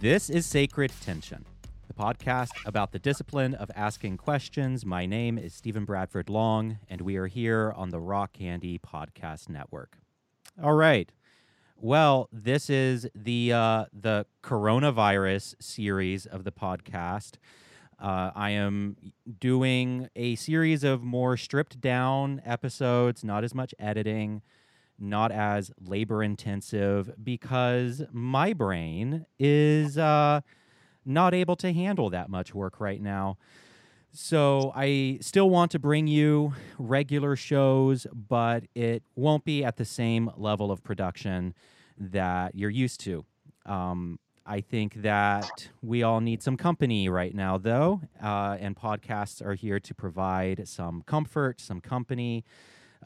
This is Sacred Tension, the podcast about the discipline of asking questions. My name is Stephen Bradford Long, and we are here on the Rock Candy Podcast Network. All right. Well, this is the uh, the coronavirus series of the podcast. Uh, I am doing a series of more stripped down episodes, not as much editing not as labor intensive because my brain is uh, not able to handle that much work right now. So I still want to bring you regular shows, but it won't be at the same level of production that you're used to. Um, I think that we all need some company right now, though, uh, and podcasts are here to provide some comfort, some company.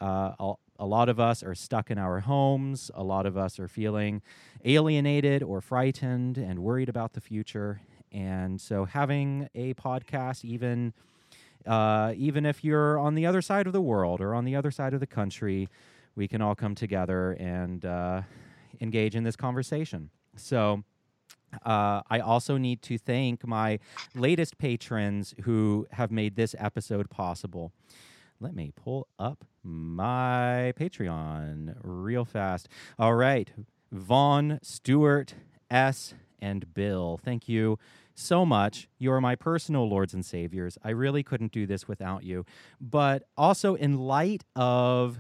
Uh, a lot of us are stuck in our homes. A lot of us are feeling alienated or frightened and worried about the future. And so, having a podcast, even uh, even if you're on the other side of the world or on the other side of the country, we can all come together and uh, engage in this conversation. So, uh, I also need to thank my latest patrons who have made this episode possible. Let me pull up my Patreon real fast. All right. Vaughn, Stewart, S, and Bill. Thank you so much. You are my personal lords and saviors. I really couldn't do this without you. But also, in light of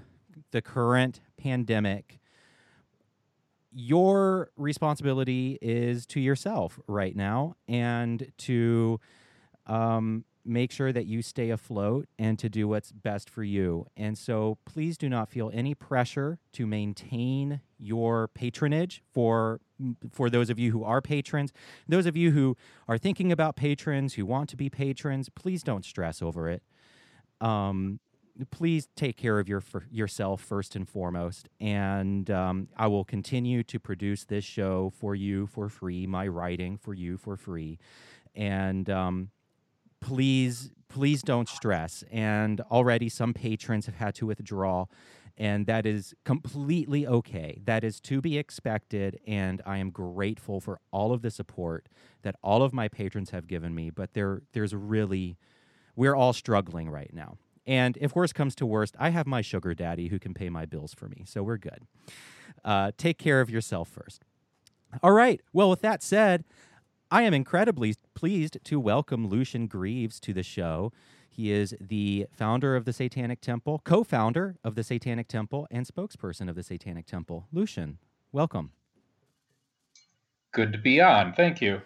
the current pandemic, your responsibility is to yourself right now and to um, make sure that you stay afloat and to do what's best for you. And so please do not feel any pressure to maintain your patronage for for those of you who are patrons. Those of you who are thinking about patrons, who want to be patrons, please don't stress over it. Um, please take care of your yourself first and foremost. And um, I will continue to produce this show for you for free, my writing for you for free. And um, please please don't stress. And already some patrons have had to withdraw. And that is completely okay. That is to be expected. And i am grateful for all of the support that all of my patrons have given me. But there there's really we're all struggling right now. And if worst comes to worst i have my sugar daddy who can pay my bills for me. So we're good. Uh, take care of yourself first. All right. Well with that said I am incredibly pleased to welcome Lucien Greaves to the show. He is the founder of the Satanic Temple, co founder of the Satanic Temple, and spokesperson of the Satanic Temple. Lucian, welcome. Good to be on. Thank you.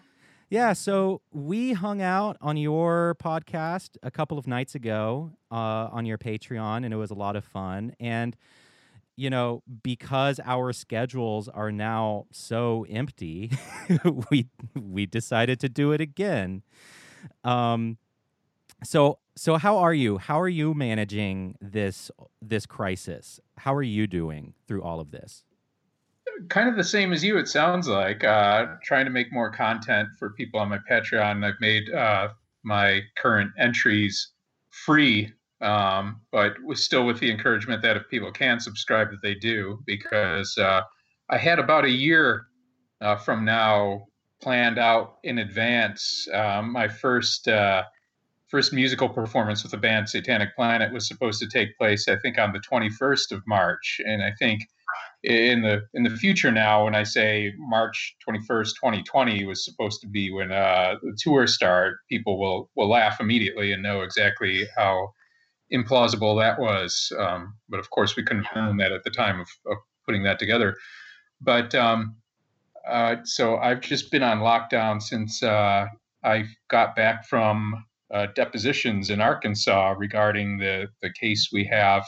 Yeah, so we hung out on your podcast a couple of nights ago uh, on your Patreon, and it was a lot of fun. And you know, because our schedules are now so empty, we we decided to do it again. Um, so so how are you? How are you managing this this crisis? How are you doing through all of this? Kind of the same as you. It sounds like uh, trying to make more content for people on my Patreon. I've made uh, my current entries free um, but still with the encouragement that if people can subscribe, that they do, because uh, I had about a year uh, from now planned out in advance. Um, my first uh, first musical performance with the band Satanic Planet was supposed to take place, I think, on the 21st of March, and I think in the in the future now, when I say March 21st, 2020 was supposed to be when uh, the tour start, people will will laugh immediately and know exactly how implausible that was. Um, but of course, we couldn't have that at the time of, of putting that together. But um, uh, so I've just been on lockdown since uh, I got back from uh, depositions in Arkansas regarding the, the case we have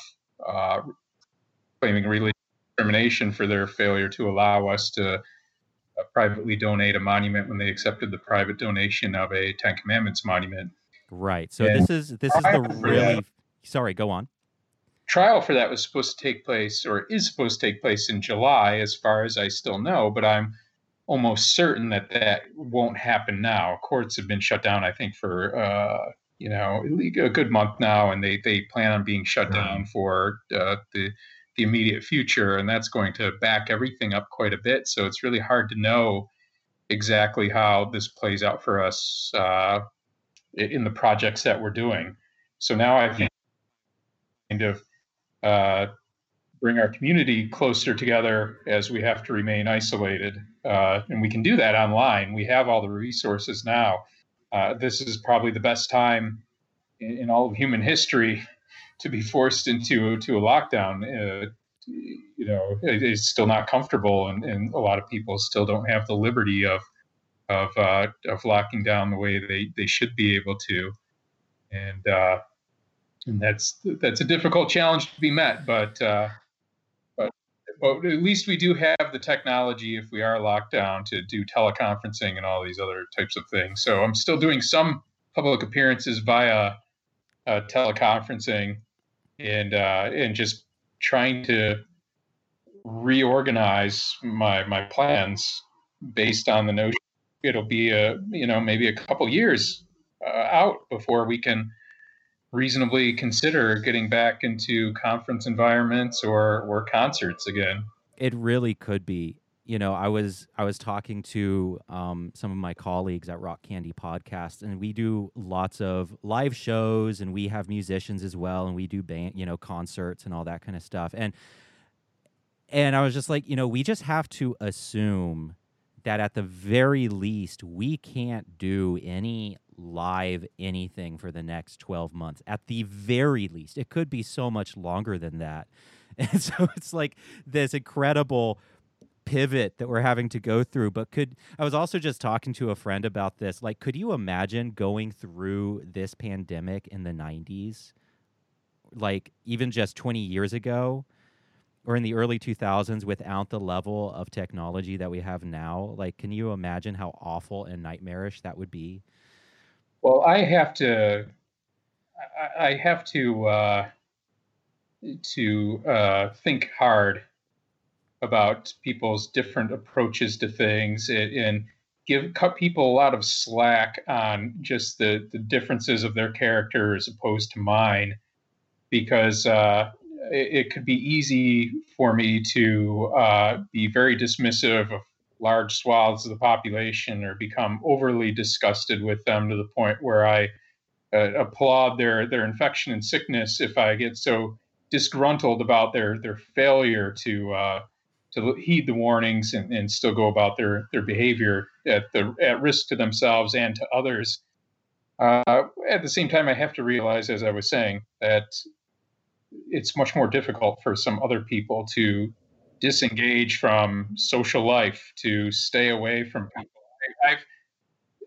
uh, claiming religious discrimination for their failure to allow us to uh, privately donate a monument when they accepted the private donation of a Ten Commandments monument. Right. So and this is this is the really Sorry, go on. Trial for that was supposed to take place, or is supposed to take place in July, as far as I still know, but I'm almost certain that that won't happen now. Courts have been shut down, I think, for uh, you know a good month now, and they they plan on being shut down for uh, the the immediate future, and that's going to back everything up quite a bit. So it's really hard to know exactly how this plays out for us uh, in the projects that we're doing. So now I've kind of uh, bring our community closer together as we have to remain isolated. Uh, and we can do that online. We have all the resources now. Uh, this is probably the best time in, in, all of human history to be forced into to a lockdown. Uh, you know, it, it's still not comfortable, and, and, a lot of people still don't have the liberty of of uh, of locking down the way they, they should be able to. And uh, and that's that's a difficult challenge to be met, but uh, but at least we do have the technology if we are locked down to do teleconferencing and all these other types of things. So I'm still doing some public appearances via uh, teleconferencing and uh, and just trying to reorganize my my plans based on the notion it'll be a you know maybe a couple years uh, out before we can reasonably consider getting back into conference environments or or concerts again. It really could be. You know, I was I was talking to um, some of my colleagues at Rock Candy Podcast, and we do lots of live shows, and we have musicians as well, and we do band, you know, concerts and all that kind of stuff. And and I was just like, you know, we just have to assume that at the very least we can't do any live anything for the next 12 months at the very least. It could be so much longer than that. And so it's like this incredible pivot that we're having to go through. But could I was also just talking to a friend about this. Like, could you imagine going through this pandemic in the 90s? Like, even just 20 years ago? or in the early 2000s without the level of technology that we have now like can you imagine how awful and nightmarish that would be well, I have to. I have to uh, to uh, think hard about people's different approaches to things and give cut people a lot of slack on just the the differences of their character as opposed to mine, because uh, it, it, could be easy for me to uh, be very dismissive of large swaths of the population or become overly disgusted with them to the point where I uh, applaud their their infection and sickness if I get so disgruntled about their their failure to uh, to heed the warnings and, and still go about their their behavior at the at risk to themselves and to others. Uh, at the same time, I have to realize, as I was saying, that it's much more difficult for some other people to disengage from social life, to stay away from people. I've,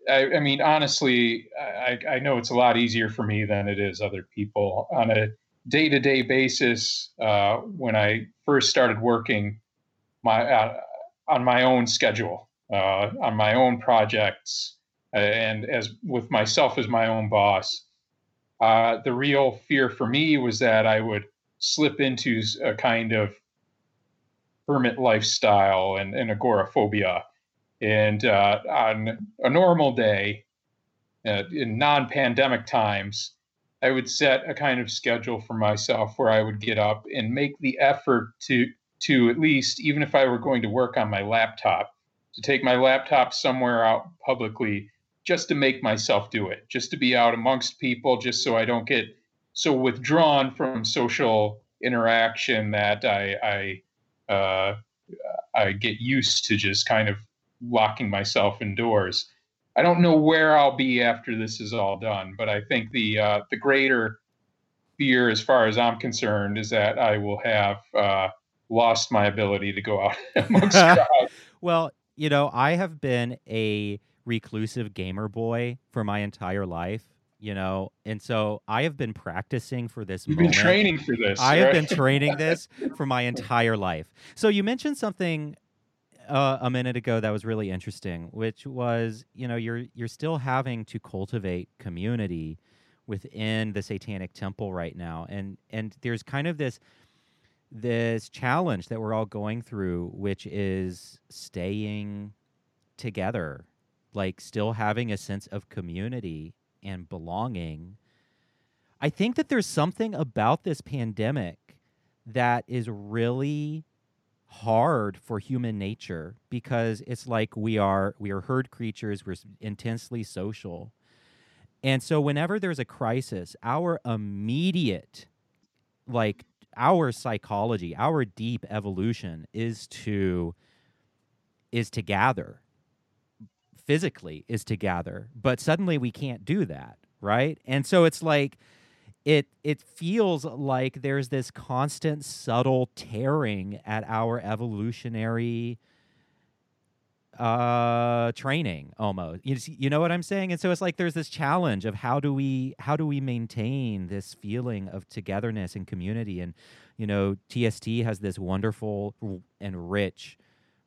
I, I mean, honestly, I, I know it's a lot easier for me than it is other people. On a day to day basis, uh, when I first started working my uh, on my own schedule, uh, on my own projects, and as with myself as my own boss, uh, the real fear for me was that I would slip into a kind of hermit lifestyle and, and agoraphobia. And uh, on a normal day, uh, in non pandemic times, I would set a kind of schedule for myself where I would get up and make the effort to, to at least, even if I were going to work on my laptop, to take my laptop somewhere out publicly just to make myself do it, just to be out amongst people, just so I don't get so withdrawn from social interaction that I, I uh, I get used to just kind of locking myself indoors. I don't know where I'll be after this is all done, but I think the uh, the greater fear, as far as I'm concerned, is that I will have uh, lost my ability to go out amongst crowds. well, you know, I have been a reclusive gamer boy for my entire life you know and so i have been practicing for this you've moment. been training for this i right? have been training this for my entire life so you mentioned something uh, a minute ago that was really interesting which was you know you're you're still having to cultivate community within the satanic temple right now and and there's kind of this this challenge that we're all going through which is staying together like still having a sense of community and belonging. I think that there's something about this pandemic that is really hard for human nature because it's like we are we are herd creatures we're intensely social and so whenever there's a crisis our immediate like our psychology our deep evolution is to is to gather physically is to gather but suddenly we can't do that right? And so it's like it it feels like there's this constant subtle tearing at our evolutionary uh training almost. You, you know what i'm saying? And so it's like there's this challenge of how do we how do we maintain this feeling of togetherness and community? And you know tst has this wonderful and rich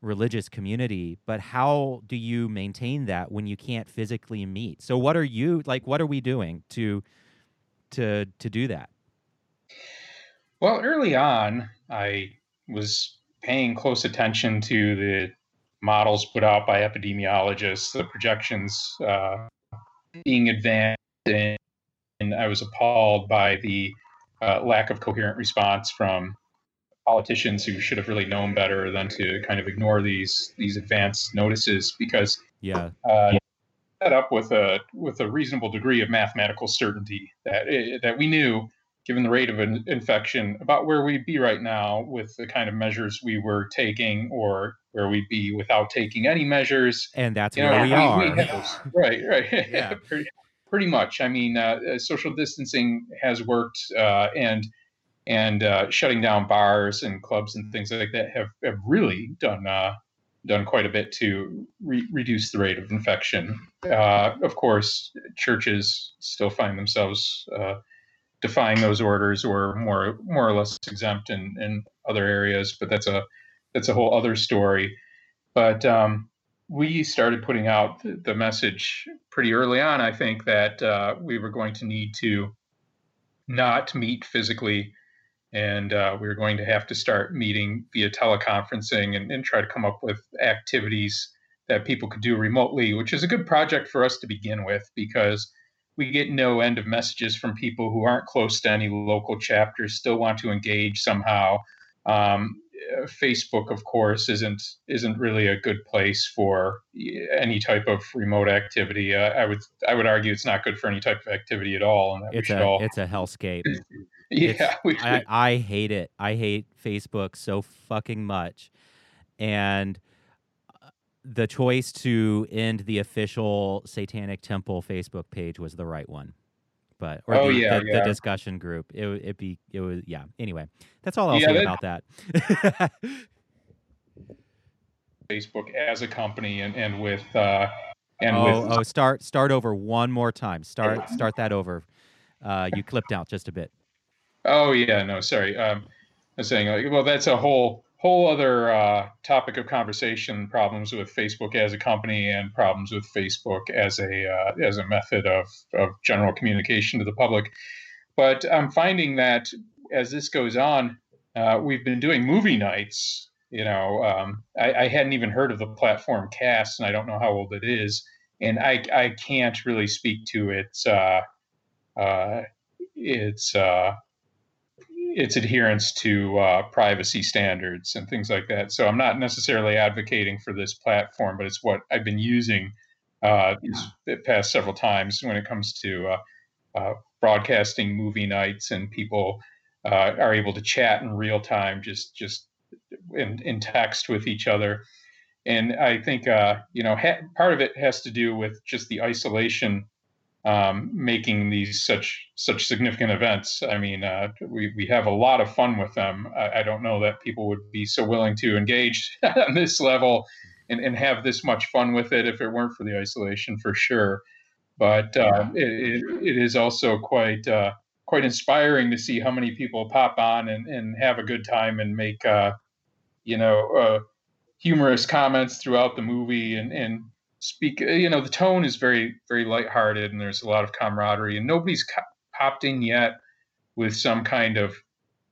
religious community but how do you maintain that when you can't physically meet so what are you like what are we doing to to to do that? Well, early on, I was paying close attention to the models put out by epidemiologists, the projections uh, being advanced, and, and, I was appalled by the uh, lack of coherent response from politicians who should have really known better than to kind of ignore these these advanced notices because yeah. Uh, set up with a with a reasonable degree of mathematical certainty that it, eh, that we knew, given the rate of an infection, about where we'd be right now with the kind of measures we were taking, or where we'd be without taking any measures. And that's you where know, we, we are. We have, right, right. Yeah. pretty, pretty, much. I mean, uh, uh, social distancing has worked, uh, and and uh, shutting down bars and clubs and things like that have, have really done uh, done quite a bit to re- reduce the rate of infection. Uh, of course, churches still find themselves uh, defying those orders or more more or less exempt in, in other areas, but that's a that's a whole other story. But um, we started putting out the message pretty early on. I think that uh, we were going to need to not meet physically and uh, we were going to have to start meeting via teleconferencing and, and, try to come up with activities that people could do remotely, which is a good project for us to begin with because we get no end of messages from people who aren't close to any local chapters, still want to engage somehow. Um, Facebook, of course, isn't isn't really a good place for any type of remote activity. Uh, I would I would argue it's not good for any type of activity at all. And it's a all... it's a hellscape. yeah, I, I hate it. I hate Facebook so fucking much, and uh, the choice to end the official Satanic Temple Facebook page was the right one. But or oh, the, yeah, the, yeah. the, discussion group. It it be it was yeah. Anyway, that's all I'll yeah, say that, about that. Facebook as a company and and with uh and oh with oh start start over one more time. Start start that over. Uh, you clipped out just a bit. Oh yeah, no, sorry. Um, I was saying, like, well, that's a whole whole other uh, topic of conversation. Problems with Facebook as a company and problems with Facebook as a uh, as a method of of general communication to the public. But I'm finding that as this goes on, uh, we've been doing movie nights. You know, um, I, I, hadn't even heard of the platform Kast, and I don't know how old it is, and I I can't really speak to its uh, uh, its uh, its adherence to uh, privacy standards and things like that. So I'm not necessarily advocating for this platform, but it's what I've been using uh, the past several times when it comes to uh, uh broadcasting movie nights and people uh, are able to chat in real time, just just in, in text with each other. And I think uh, you know ha- part of it has to do with just the isolation um, making these such such significant events. I mean, uh, we we have a lot of fun with them. I, I, don't know that people would be so willing to engage on this level and, and have this much fun with it if it weren't for the isolation, for sure. But uh, it, it, is also quite uh, quite inspiring to see how many people pop on and, and have a good time and make uh, you know uh, humorous comments throughout the movie and and speak uh, you know the tone is very very lighthearted and there's a lot of camaraderie and nobody's popped in yet with some kind of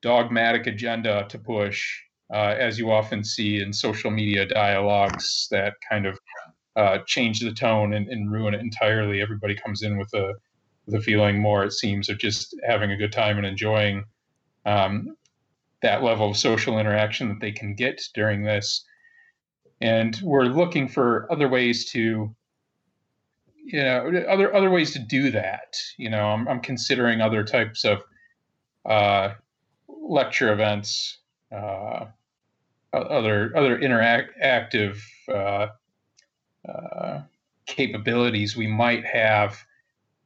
dogmatic agenda to push uh, as you often see in social media dialogues that kind of uh, change the tone and, and, ruin it entirely everybody comes in with a a feeling more it seems of just having a good time and enjoying um, that level of social interaction that they can get during this. And we're looking for other ways to, you know, other other ways to do that. You know, I'm, I'm considering other types of uh, lecture events, uh, other other interactive uh, uh, capabilities we might have.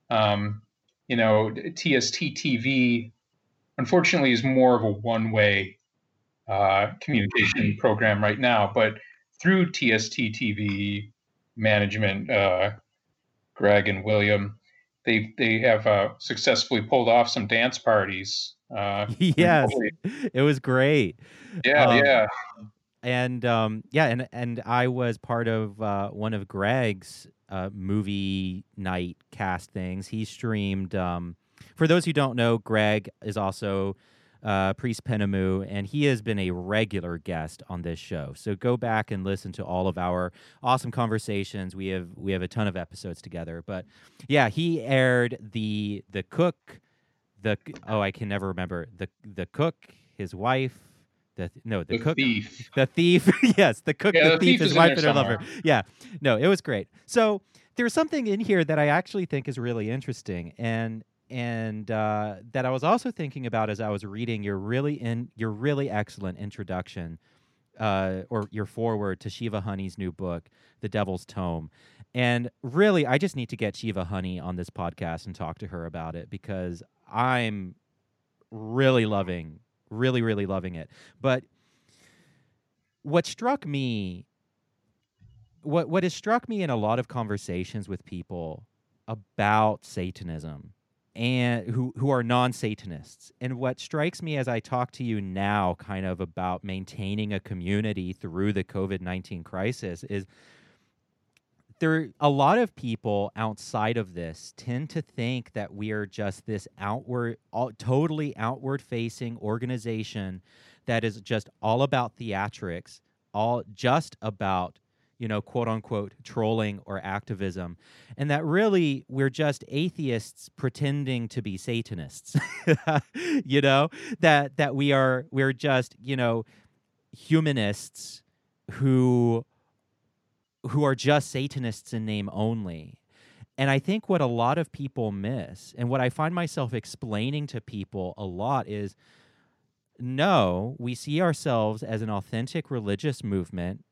Um, you know, TST TV, unfortunately, is more of a one way uh, communication program right now. But through TST TV management, uh, Greg and William, they they have uh, successfully pulled off some dance parties. Uh, yes, it was great. Yeah, um, yeah and um, yeah, and and I was part of uh, one of Greg's uh, movie night cast things. He streamed. Um, for those who don't know, Greg is also uh, Priest Penemue, and he has been a regular guest on this show. So go back and listen to all of our awesome conversations. We have we have a ton of episodes together. But yeah, he aired the the cook, the oh I can never remember. The the cook, his wife, the no the, the cook thief. the thief. Yes the cook yeah, the, the thief, thief is wife and her lover. yeah no it was great. So there's something in here that i actually think is really interesting. And and uh, that i was also thinking about as i was reading your really in your really excellent introduction uh, or your foreword to shiva honey's new book the devil's tome and really i just need to get shiva honey on this podcast and talk to her about it because i'm really loving really, really loving it. But what struck me, what what has struck me in a lot of conversations with people about Satanism and who who are non-satanists. And what strikes me as I talk to you now kind of about maintaining a community through the COVID-19 crisis is there a lot of people outside of this tend to think that we are just this outward all, totally outward facing organization that is just all about theatrics all just about you know quote unquote trolling or activism and that really we're just atheists pretending to be satanists you know that that we are we're just you know humanists who who are just Satanists in name only. And I think what a lot of people miss, and what I find myself explaining to people a lot is no, we see ourselves as an authentic religious movement.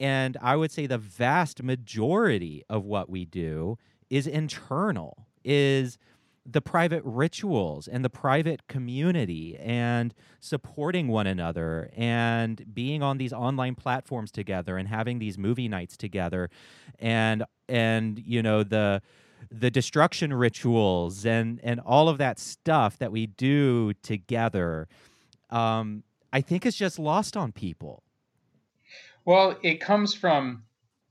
And I would say the vast majority of what we do is internal, is the private rituals and the private community and supporting one another and being on these online platforms together and having these movie nights together and and you know the the destruction rituals and and all of that stuff that we do together um i think is just lost on people well it comes from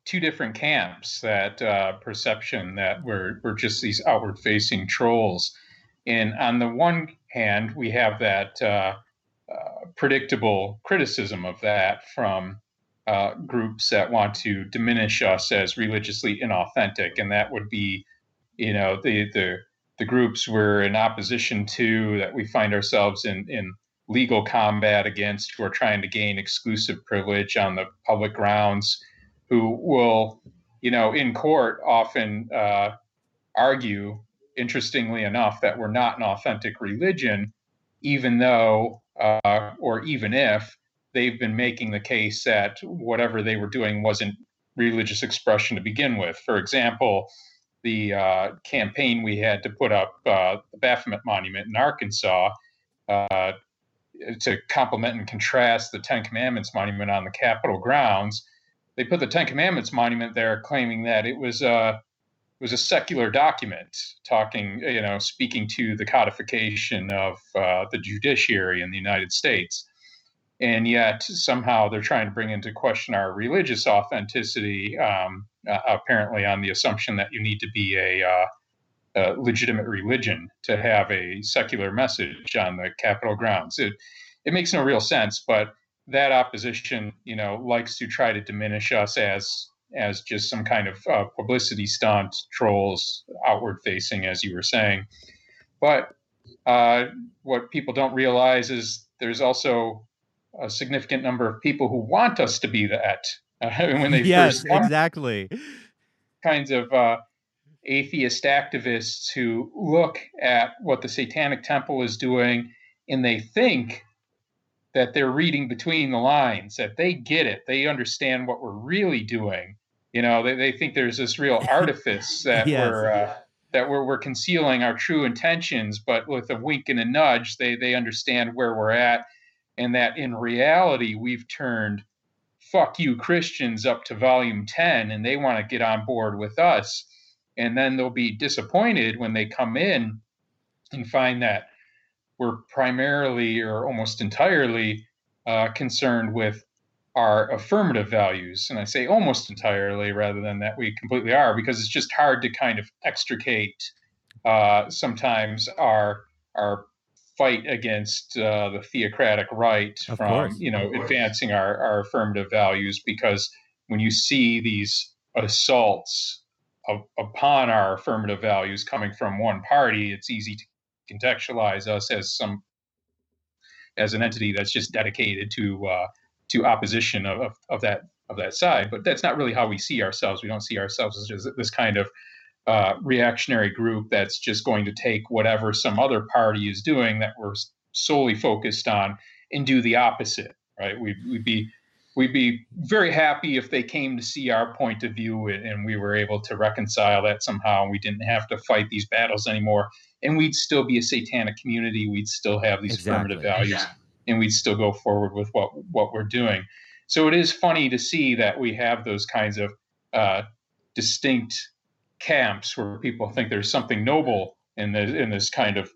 two different camps that uh, perception that we're, we're just these outward facing trolls. And on the one hand, we have that uh, uh, predictable criticism of that from uh, groups that want to diminish us as religiously inauthentic. And that would be, you know, the, the, the groups we're in opposition to, that we find ourselves in, in legal combat against, who are trying to gain exclusive privilege on the public grounds who will, you know, in court often uh, argue, interestingly enough, that we're not an authentic religion, even though, uh, or even if, they've been making the case that whatever they were doing wasn't religious expression to begin with. For example, the uh, campaign we had to put up uh, the Baphomet Monument in Arkansas uh, to complement and contrast the Ten Commandments Monument on the Capitol grounds they put the Ten Commandments monument there, claiming that it was a uh, was a secular document, talking you know speaking to the codification of uh, the judiciary in the United States, and yet somehow they're trying to bring into question our religious authenticity, um, uh, apparently on the assumption that you need to be a uh, a legitimate religion to have a secular message on the Capitol grounds. It it makes no real sense, but that opposition, you know, likes to try to diminish us as as just some kind of uh, publicity stunt, trolls, outward facing, as you were saying. But uh, what people don't realize is there's also a significant number of people who want us to be that. Uh, when they yes, exactly kinds of uh, atheist activists who look at what the Satanic Temple is doing and they think that they're reading between the lines, that they get it, they understand what we're really doing. You know, they, they think there's this real artifice that yes. we're uh, that we're, we're concealing our true intentions, but with a wink and a nudge, they they understand where we're at, and that in reality we've turned fuck you Christians up to volume 10 and they want to get on board with us. And then they'll be disappointed when they come in and find that we're primarily or almost entirely uh, concerned with our affirmative values. And I say almost entirely rather than that we completely are, because it's just hard to kind of extricate uh, sometimes our our fight against uh, the theocratic right of from course. you know advancing our, our affirmative values because when you see these assaults of, upon our affirmative values coming from one party it's easy to contextualize us as some as an entity that's just dedicated to uh, to opposition of, of, of that of that side but that's not really how we see ourselves we don't see ourselves as just this kind of uh, reactionary group that's just going to take whatever some other party is doing that we're solely focused on and do the opposite, right? We'd, we'd be we'd be very happy if they came to see our point of view and, and we were able to reconcile that somehow. And we didn't have to fight these battles anymore, and we'd still be a satanic community. We'd still have these exactly. affirmative values, yeah. and we'd still go forward with what what we're doing. So it is funny to see that we have those kinds of uh, distinct camps where people think there's something noble in this, in this kind of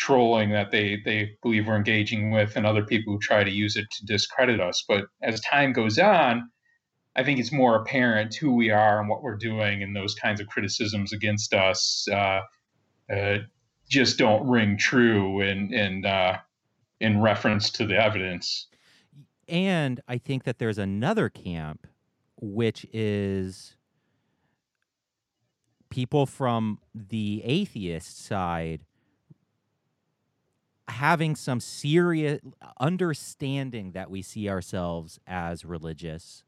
trolling that they they believe we're engaging with, and other people who try to use it to discredit us. But as time goes on, I think it's more apparent who we are and what we're doing, and those kinds of criticisms against us uh, uh, just don't ring true in in uh, in reference to the evidence. And I think that there's another camp, which is people from the atheist side having some serious understanding that we see ourselves as religious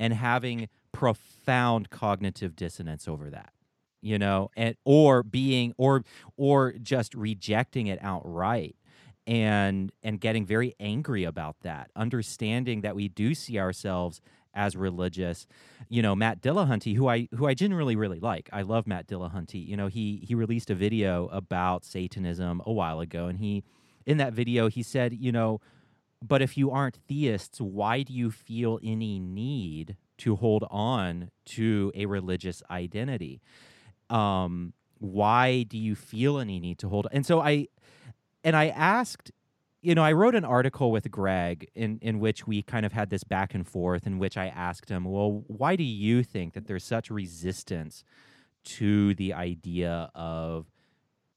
and having profound cognitive dissonance over that you know and or being or or just rejecting it outright and and getting very angry about that understanding that we do see ourselves as religious. You know, Matt Dillahunty, who I who I generally really like. I love Matt Dillahunty. You know, he he released a video about Satanism a while ago, and he in that video he said, you know, but if you aren't theists, why do you feel any need to hold on to a religious identity? Um, why do you feel any need to hold? On? And so I, and I asked you know, I wrote an article with Greg in, in which we kind of had this back and forth, in which I asked him, well, why do you think that there's such resistance to the idea of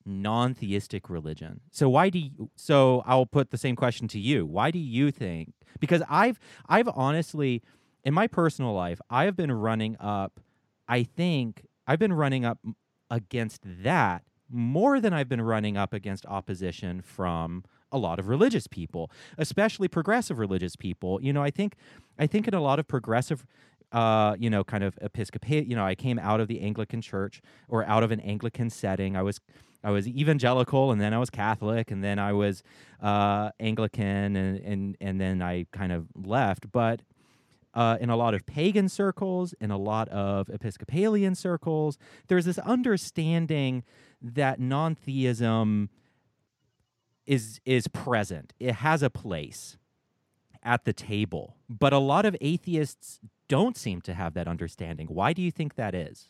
non-theistic religion? So why do you, so I'll put the same question to you. Why do you think? Because I've I've honestly in my personal life, I have been running up I think I've been running up against that more than I've been running up against opposition from a lot of religious people, especially progressive religious people. You know, I think I think in a lot of progressive uh, you know, kind of Episcopal. You know, I came out of the Anglican Church or out of an Anglican setting. I was I was evangelical, and then I was Catholic, and then I was uh, Anglican, and and and then I kind of left. But uh, in a lot of pagan circles, in a lot of Episcopalian circles, there's this understanding that non-theism is is present. It has a place at the table. But a lot of atheists don't seem to have that understanding. Why do you think that is?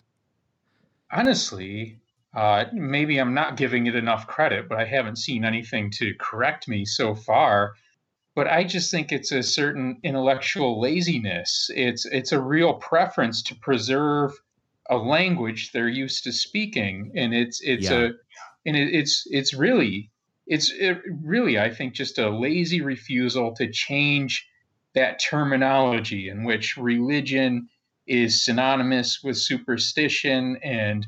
Honestly, uh, maybe I'm not giving it enough credit, but I haven't seen anything to correct me so far. But I just think it's a certain intellectual laziness. It's it's a real preference to preserve a language they're used to speaking, and it's it's yeah. a and it, it's it's really it's it really, I think, just a lazy refusal to change that terminology in which religion is synonymous with superstition and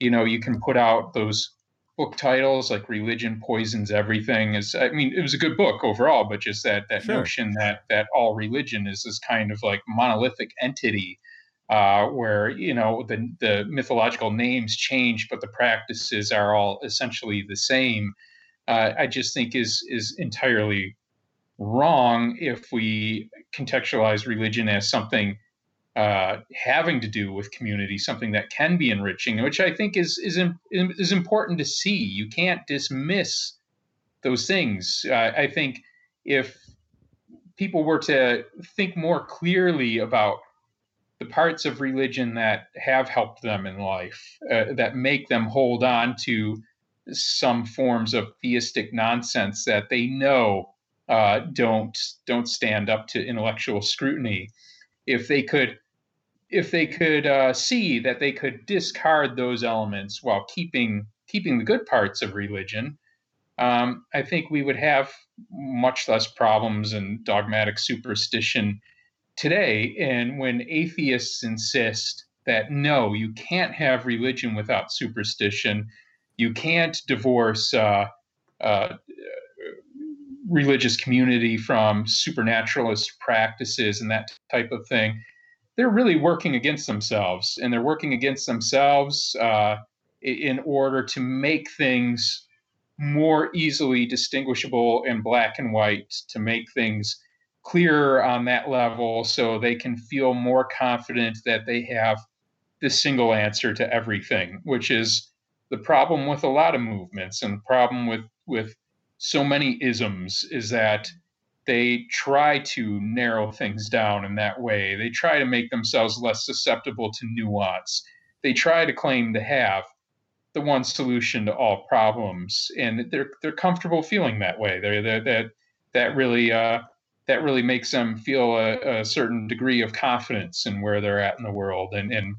you know you can put out those book titles like religion poisons everything is i mean it was a good book overall but just that that sure. notion that that all religion is this kind of like monolithic entity uh, where you know the the mythological names change but the practices are all essentially the same uh, i just think is is entirely wrong if we contextualize religion as something uh, having to do with community, something that can be enriching, which I think is is is important to see. You can't dismiss those things. Uh, I think if people were to think more clearly about the parts of religion that have helped them in life, uh, that make them hold on to some forms of theistic nonsense that they know uh, don't don't stand up to intellectual scrutiny. If they could, if they could uh, see that they could discard those elements while keeping keeping the good parts of religion, um, I think we would have much less problems and dogmatic superstition today. And when atheists insist that no, you can't have religion without superstition, you can't divorce uh, uh, religious community from supernaturalist practices and that type of thing, they're really working against themselves. And they're working against themselves uh, in order to make things more easily distinguishable in black and white, to make things clearer on that level so they can feel more confident that they have the single answer to everything, which is the problem with a lot of movements and the problem with, with so many isms is that they try to narrow things down in that way. They try to make themselves less susceptible to nuance. They try to claim to have the one solution to all problems, and they're they're comfortable feeling that way. They're that that really uh, that really makes them feel a, a, certain degree of confidence in where they're at in the world and and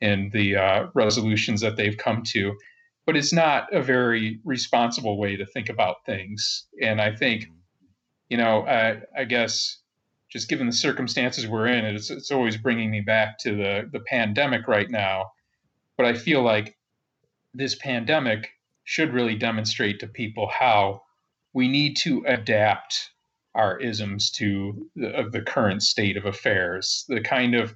and the uh, resolutions that they've come to but it's not a very responsible way to think about things. And I think, mm-hmm. you know, I, I guess just given the circumstances we're in, it's, it's always bringing me back to the, the pandemic right now. But I feel like this pandemic should really demonstrate to people how we need to adapt our isms to the, the current state of affairs. The kind of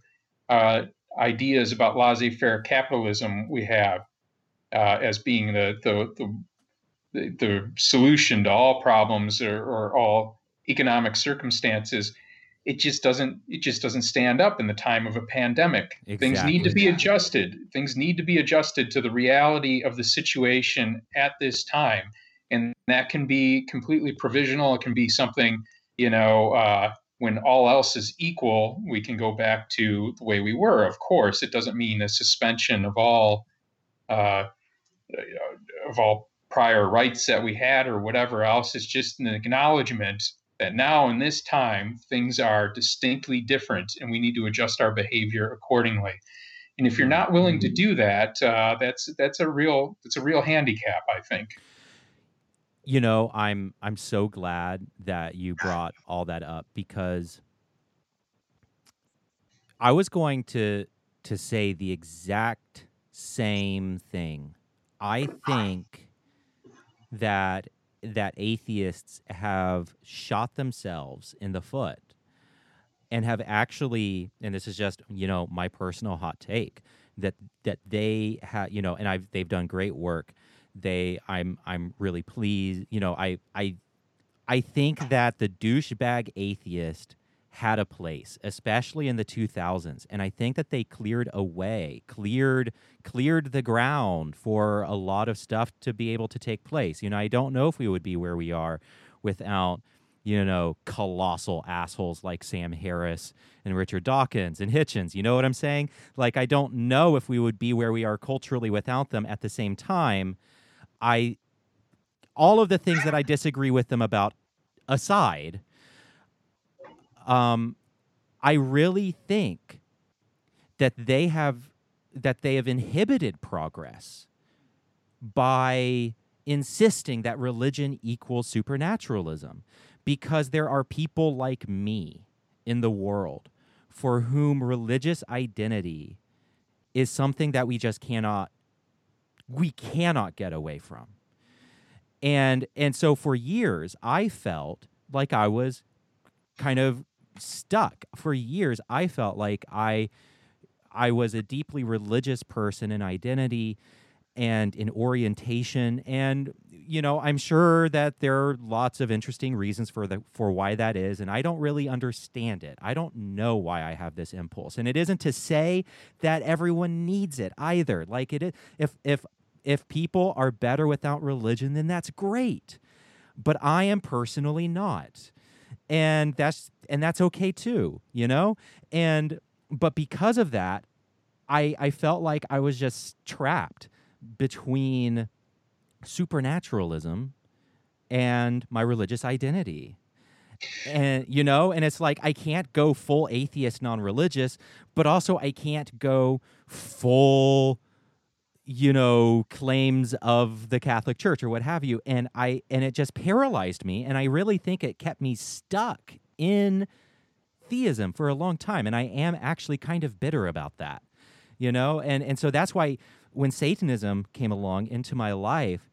uh, ideas about laissez faire capitalism we have uh, as being the, the, the, the, solution to all problems or, or all economic circumstances it just doesn't it just doesn't stand up in the time of a pandemic. Exactly. things need to be adjusted. Things need to be adjusted to the reality of the situation at this time. And that can be completely provisional. It can be something you know uh, when all else is equal we can go back to the way we were of course. It doesn't mean a suspension of all uh, of all prior rights that we had or whatever else. It's just an acknowledgement that now in this time things are distinctly different and we need to adjust our behavior accordingly. And if you're not willing to do that, uh, that's that's a real that's a real handicap, I think. You know, I'm I'm so glad that you brought all that up because I was going to to say the exact same thing I think that that atheists have shot themselves in the foot and have actually and this is just you know my personal hot take that that they have you know and I've they've done great work. They I'm I'm really pleased you know I I I think that the douchebag atheist had a place, especially in the 2000s. And I think that they cleared away, cleared cleared the ground for a lot of stuff to be able to take place. You know, I don't know if we would be where we are without, you know, colossal assholes like Sam Harris and Richard Dawkins and Hitchens. You know what I'm saying? Like I don't know if we would be where we are culturally without them at the same time. I all of the things that I disagree with them about aside, um, I really think that they have that they have inhibited progress by insisting that religion equals supernaturalism because there are people like me in the world for whom religious identity is something that we just cannot we cannot get away from. And and so for years I felt like I was kind of stuck. For years I felt like I I was a deeply religious person in identity and in orientation. And you know i'm sure that there are lots of interesting reasons for the for why that is and i don't really understand it. I don't know why i have this impulse. And it isn't to say that everyone needs it either. Like it is if if if people are better without religion then that's great. But i am personally not and that's and that's okay too you know and but because of that i i felt like i was just trapped between supernaturalism and my religious identity. And you know, and it's like I can't go full atheist non-religious, but also I can't go full you know claims of the Catholic Church or what have you and I and it just paralyzed me and I really think it kept me stuck in theism for a long time and I am actually kind of bitter about that you know and and so that's why when Satanism came along into my life,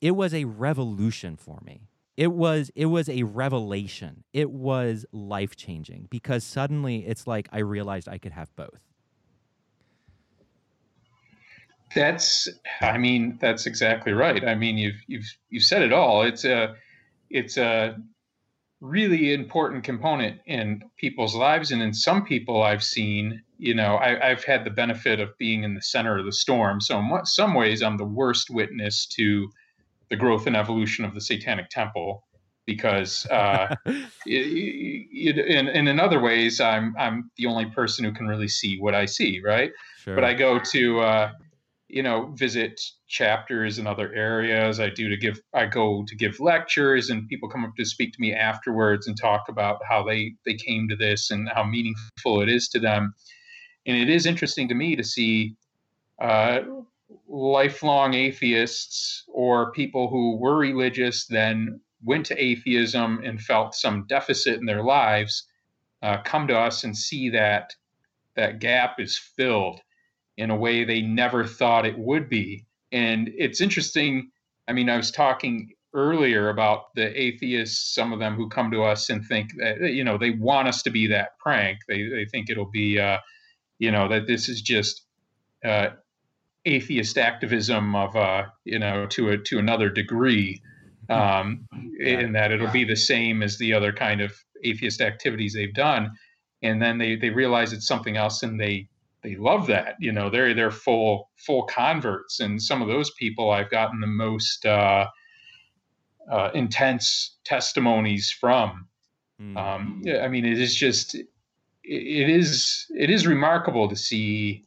it was a revolution for me. It was it was a revelation. It was life changing because suddenly it's like I realized I could have both. That's I mean that's exactly right. I mean you've you've you said it all. It's a it's a really important component in people's lives and in some people I've seen you know, I, have had the benefit of being in the center of the storm. So, in some ways, I'm the worst witness to the growth and evolution of the Satanic Temple because, uh, it, it, and, and, in other ways, I'm I'm the only person who can really see what I see, right? Sure. But I go to, uh, you know, visit chapters in other areas. I do to give, I go to give lectures, and people come up to speak to me afterwards and talk about how they they came to this and how meaningful it is to them and it is interesting to me to see uh, lifelong atheists or people who were religious then went to atheism and felt some deficit in their lives uh, come to us and see that that gap is filled in a way they never thought it would be. And it's interesting i mean i was talking earlier about the atheists some of them who come to us and think that you know they want us to be that prank. They, they think it'll be uh, you know that this is just uh, atheist activism of uh, you know to a to another degree, um, yeah. in that it'll be the same as the other kind of atheist activities they've done, and then they they realize it's something else and they they love that you know they're they're full full converts and some of those people I've gotten the most uh, uh, intense testimonies from. Mm. Um, I mean, it is just it is it is remarkable to see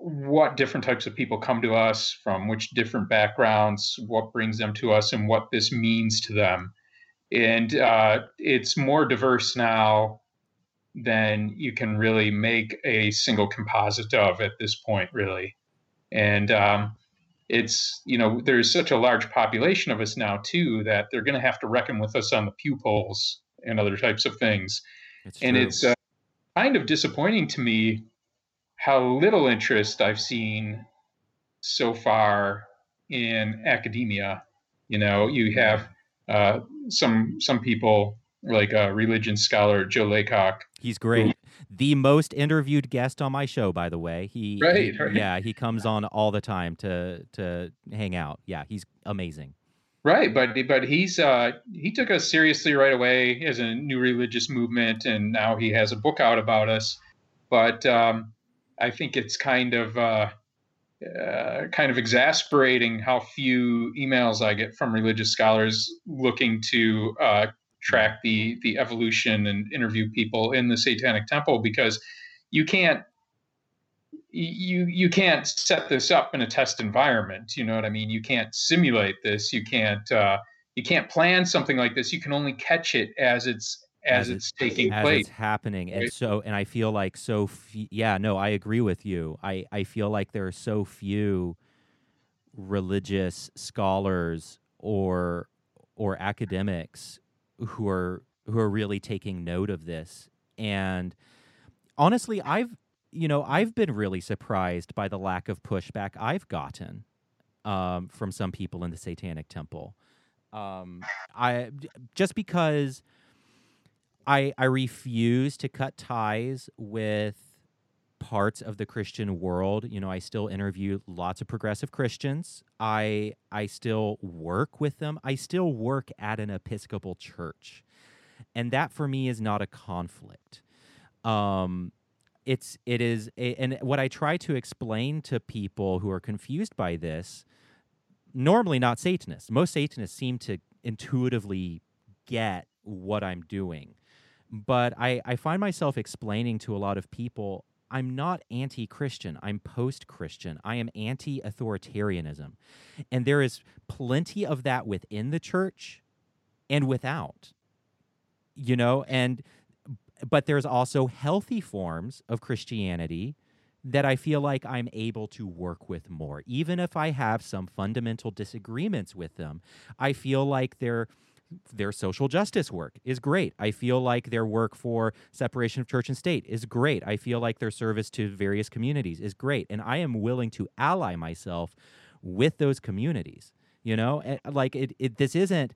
what different types of people come to us from which different backgrounds what brings them to us and what this means to them and uh, it's more diverse now than you can really make a single composite of at this point really and um, it's you know there's such a large population of us now too that they're going to have to reckon with us on the Pew polls and other types of things. And it's uh, kind of disappointing to me how little interest I've seen so far in academia. You know, you have uh, some some people like a religion scholar Joe Laycock. He's great. The most interviewed guest on my show, by the way. He, right, he, right. yeah, he comes on all the time to to hang out. Yeah, he's amazing. Right, but but he's uh, he took us seriously right away as a new religious movement, and now he has a book out about us. But um, I think it's kind of uh, uh, kind of exasperating how few emails I get from religious scholars looking to uh, track the the evolution and interview people in the Satanic Temple because you can't you you can't set this up in a test environment you know what i mean you can't simulate this you can't uh, you can't plan something like this you can only catch it as it's as, as it's, it's, taking as place it's happening right? and so and i feel like so f- yeah no i agree with you i i feel like there are so few religious scholars or or academics who are who are really taking note of this and honestly i've you know, I've been really surprised by the lack of pushback I've gotten um, from some people in the Satanic Temple. Um, I just because I I refuse to cut ties with parts of the Christian world. You know, I still interview lots of progressive Christians. I I still work with them. I still work at an Episcopal church, and that for me is not a conflict. Um, it's it is a, and what I try to explain to people who are confused by this, normally not Satanists. Most Satanists seem to intuitively get what I'm doing. But I, I find myself explaining to a lot of people I'm not anti Christian. I'm post Christian. I am anti authoritarianism. And there is plenty of that within the church and without. You know, and but there's also healthy forms of Christianity that I feel like I'm able to work with more. Even if I have some fundamental disagreements with them, I feel like they're their social justice work is great. I feel like their work for separation of church and state is great. I feel like their service to various communities is great. And I am willing to ally myself with those communities. You know, eh, like it, it this isn't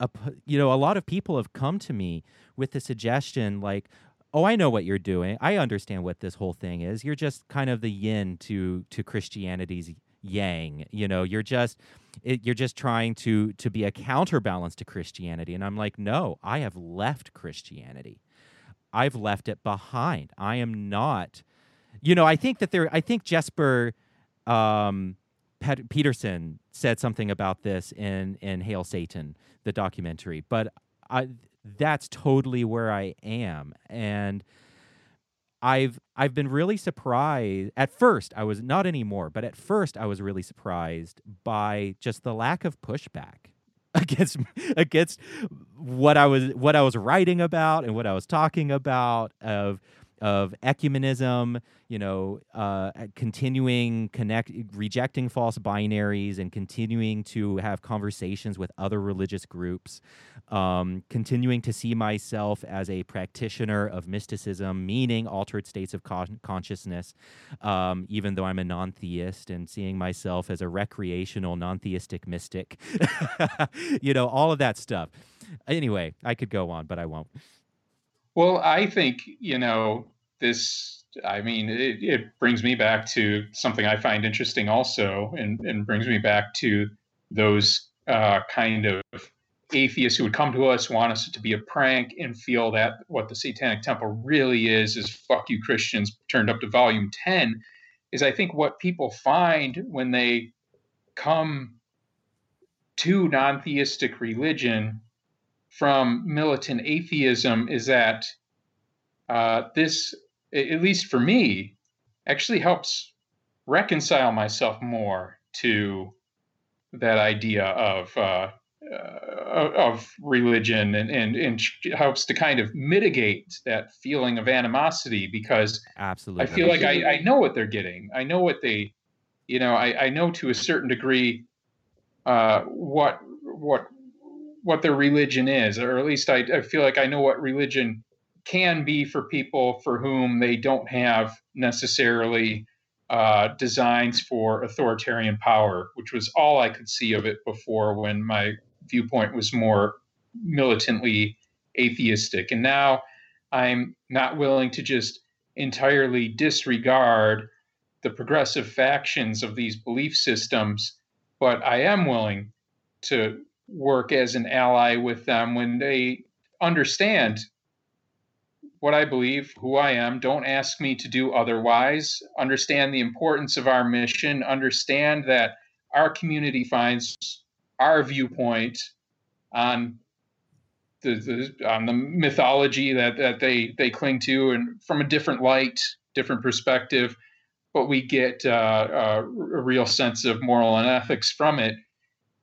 a you know, a lot of people have come to me with the suggestion like, "Oh, I know what you're doing. I understand what this whole thing is. You're just kind of the yin to to Christianity's yang. You know, you're just it, you're just trying to to be a counterbalance to Christianity. And I'm like, no, I have left Christianity. I've left it behind. I am not. You know, I think that there. I think Jesper um, Pet- Petersen said something about this in in Hail Satan, the documentary. But I, that's totally where I am, and I've I've been really surprised. At first, I was not anymore, but at first, I was really surprised by just the lack of pushback against against what I was what I was writing about and what I was talking about of of ecumenism, you know, uh, continuing connect, rejecting false binaries, and continuing to have conversations with other religious groups, um, continuing to see myself as a practitioner of mysticism, meaning altered states of con- consciousness, um, even though I'm a non-theist, and seeing myself as a recreational non-theistic mystic, you know, all of that stuff. Anyway, I could go on, but I won't. Well, I think, you know, this, I mean, it, it brings me back to something I find interesting also, and, and brings me back to those uh, kind of atheists who would come to us, want us to be a prank, and feel that what the Satanic Temple really is is fuck you Christians turned up to volume 10. Is I think what people find when they come to non theistic religion from militant atheism is that uh, this, at least for me, actually helps reconcile myself more to that idea of uh, uh, of religion and, and and helps to kind of mitigate that feeling of animosity because absolutely I feel like I, I know what they're getting. I know what they, you know, I, I know to a certain degree uh, what what what their religion is, or at least I, I feel like I know what religion can be for people for whom they don't have necessarily uh, designs for authoritarian power, which was all I could see of it before when my viewpoint was more militantly atheistic. And now I'm not willing to just entirely disregard the progressive factions of these belief systems, but I am willing to work as an ally with them when they understand what I believe, who I am. Don't ask me to do otherwise. Understand the importance of our mission. Understand that our community finds our viewpoint on the, the on the mythology that, that they they cling to and from a different light, different perspective, but we get uh, a real sense of moral and ethics from it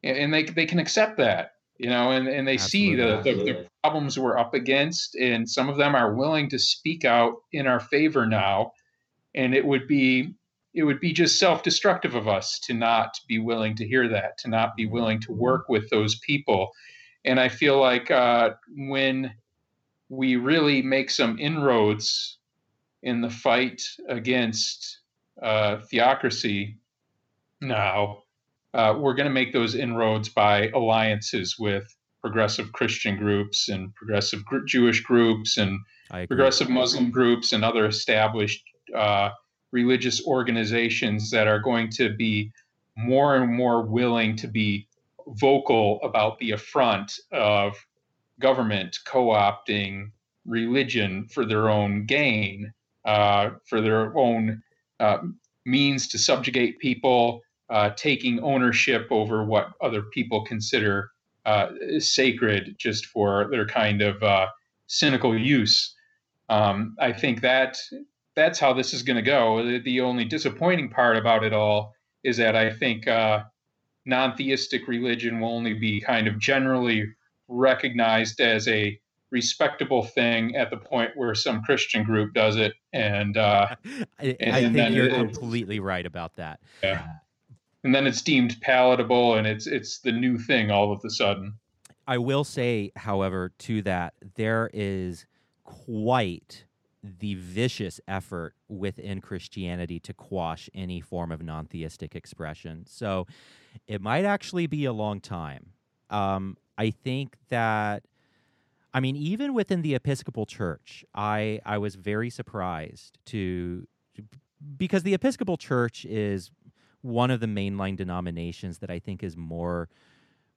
and they they can accept that you know and, and they Absolutely. see the, the, the, problems we're up against and some of them are willing to speak out in our favor now. And it would be it would be just self-destructive of us to not be willing to hear that to not be willing to work with those people. And i feel like uh, when we really make some inroads in the fight against uh, theocracy now uh, we're going to make those inroads by alliances with progressive Christian groups and progressive gr- Jewish groups and progressive Muslim groups and other established uh, religious organizations that are going to be more and more willing to be vocal about the affront of government co opting religion for their own gain, uh, for their own uh, means to subjugate people, uh, taking ownership over what other people consider uh, sacred just for their kind of uh, cynical use. Um, I think that that's how this is going to go. The, only disappointing part about it all is that I think uh, non theistic religion will only be kind of generally recognized as a respectable thing at the point where some Christian group does it. And uh, I, I and think you're it, completely right about that. Yeah. And then it's deemed palatable and it's it's the new thing all of a sudden. I will say, however, to that, there is quite the vicious effort within Christianity to quash any form of non theistic expression. So it might actually be a long time. Um, I think that, I mean, even within the Episcopal Church, I, I was very surprised to, because the Episcopal Church is one of the mainline denominations that I think is more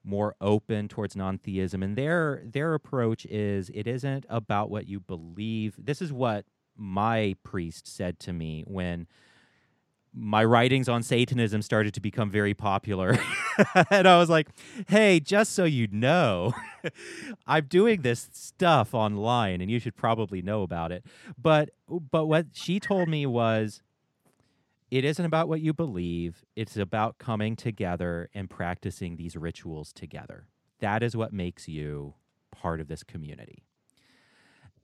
more open towards non-theism. And their their approach is it isn't about what you believe. This is what my priest said to me when my writings on satanism started to become very popular. And i was like hey just so you know i'm doing this stuff online and you should probably know about it. But but what she told me was it isn't about what you believe, it's about coming together and practicing these rituals together. That is what makes you part of this community.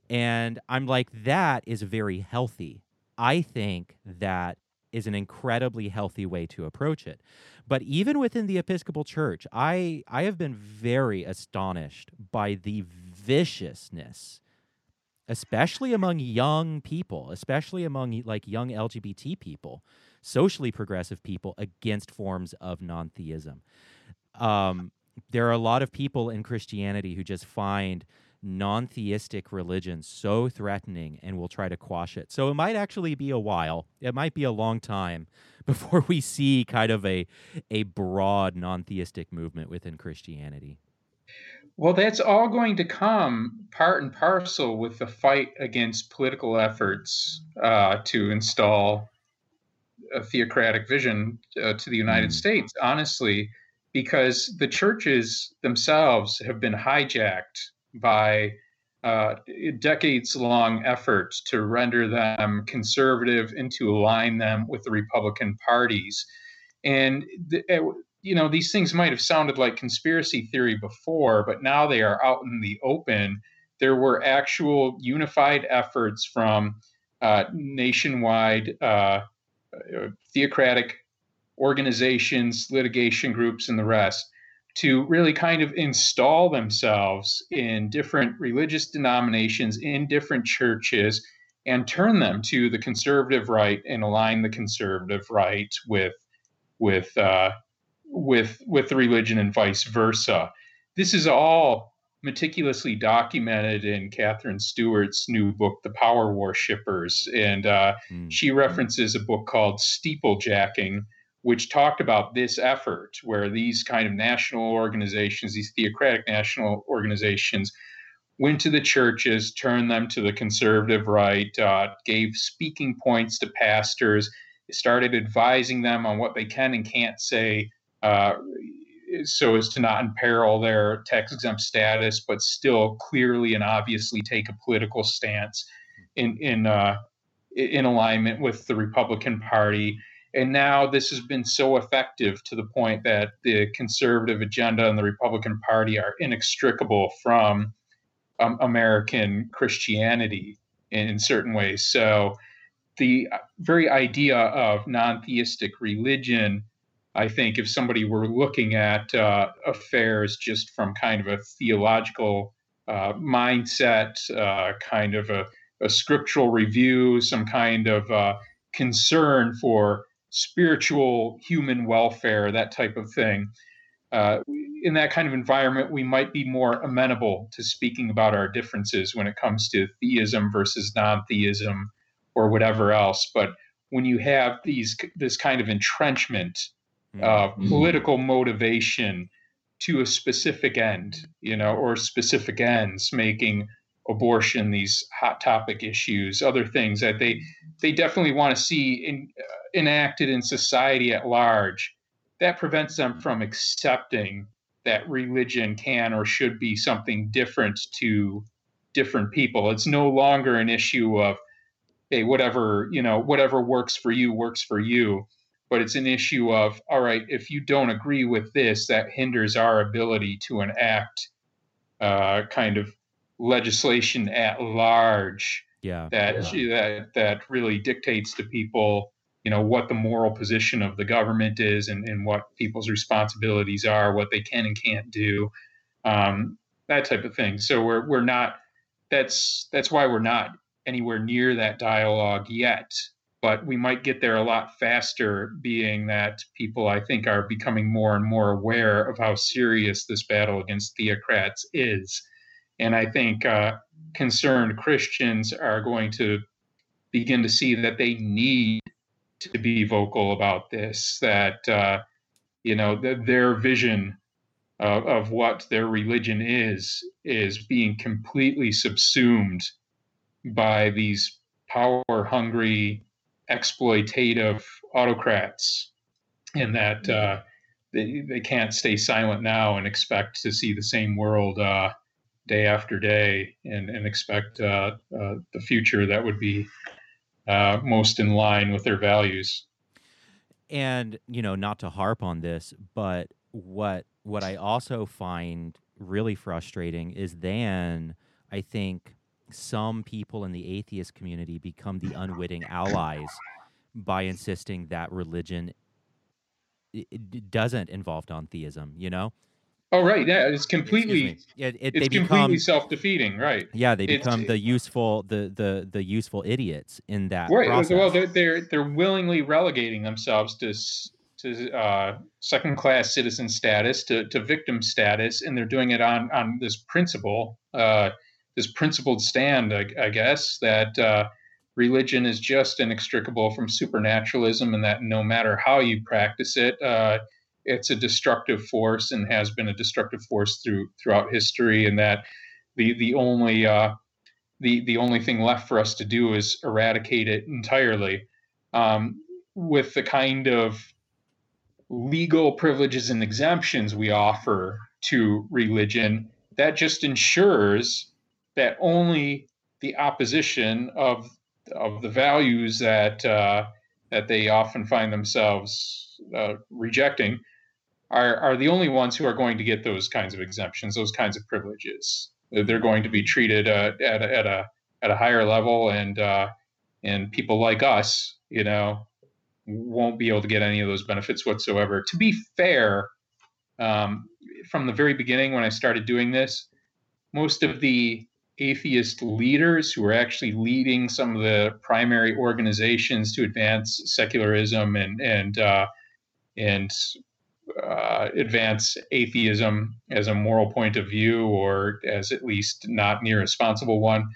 And I'm like, that is very healthy. I think that is an incredibly healthy way to approach it. But even within the Episcopal Church, I, I have been very astonished by the viciousness especially among young people, especially among like young LGBT people, socially progressive people against forms of non theism. Um, there are a lot of people in Christianity who just find non theistic religion so threatening and will try to quash it. So it might actually be a while, it might be a long time before we see kind of a, a broad non theistic movement within Christianity. Well, that's all going to come part and parcel with the fight against political efforts uh, to install a theocratic vision uh, to the United mm. States, honestly, because the churches themselves have been hijacked by uh, decades long efforts to render them conservative and to align them with the Republican parties. And the, you know, these things might have sounded like conspiracy theory before, but now they are out in the open. There were actual unified efforts from uh, nationwide uh, uh, theocratic organizations, litigation groups, and the rest to really kind of install themselves in different religious denominations, in different churches, and turn them to the conservative right and align the conservative right with with uh, with with the religion and vice versa. This is all meticulously documented in Katherine Stewart's new book, The Power Worshippers, and uh, mm. she references a book called Steeplejacking, which talked about this effort, where these kind of national organizations, these theocratic national organizations, went to the churches, turned them to the conservative right, uh, gave speaking points to pastors, started advising them on what they can and can't say uh, so as to not imperil their tax exempt status, but still clearly and obviously take a political stance in in uh, in alignment with the Republican Party. And now this has been so effective to the point that the conservative agenda and the Republican Party are inextricable from um, American Christianity in, in certain ways. So the very idea of non theistic religion I think if somebody were looking at uh, affairs just from kind of a theological uh, mindset, uh, kind of a, a, scriptural review, some kind of uh, concern for spiritual human welfare, that type of thing. Uh, in that kind of environment, we might be more amenable to speaking about our differences when it comes to theism versus non-theism or whatever else. But when you have these this kind of entrenchment of mm-hmm. political motivation to a specific end, you know, or specific ends, making abortion these hot topic issues, other things that they they definitely want to see in, uh, enacted in society at large that prevents them from accepting that religion can or should be something different to different people. It's no longer an issue of, hey, whatever, you know, whatever works for you works for you. But it's an issue of, all right, if you don't agree with this, that hinders our ability to enact uh, kind of legislation at large. Yeah. That yeah. that that really dictates to people you know what the moral position of the government is and, and what people's responsibilities are what they can and can't do um, that type of thing so we're, we're not that's that's why we're not anywhere near that dialogue yet but we might get there a lot faster being that people i think are becoming more and more aware of how serious this battle against theocrats is. And i think uh, concerned christians are going to begin to see that they need to be vocal about this, that, uh, you know, th- their vision of, of what their religion is, is being completely subsumed by these power hungry, exploitative autocrats, and that uh, they, they can't stay silent now and expect to see the same world uh, day after day and, and expect uh, uh the future that would be uh, most in line with their values. And you know, not to harp on this, but what what I also find really frustrating is then I think some people in the atheist community become the unwitting allies by insisting that religion doesn't involve non-theism. You know, Oh right, yeah, it's completely yeah, it, it's completely become, self-defeating, right? Yeah, they become it's, the useful the the the useful idiots in that right. Process. Well, they're, they're they're willingly relegating themselves to to uh, second-class citizen status, to to victim status, and they're doing it on on this principle, uh, this principled stand, I, I guess that. Uh, religion is just inextricable from supernaturalism, and that no matter how you practice it, uh, it's a destructive force and has been a destructive force through throughout history, and that the the only uh, the the only thing left for us to do is eradicate it entirely um, with the kind of legal privileges and exemptions we offer to religion that just ensures that only the opposition of of the values that uh, that they often find themselves uh, rejecting are, are the only ones who are going to get those kinds of exemptions, those kinds of privileges. They're going to be treated uh, at, a, at a at a higher level, and uh, and people like us, you know, won't be able to get any of those benefits whatsoever. To be fair, um, from the very beginning when I started doing this, most of the atheist leaders who are actually leading some of the primary organizations to advance secularism and and uh, and uh, advance atheism as a moral point of view or as at least not an responsible one.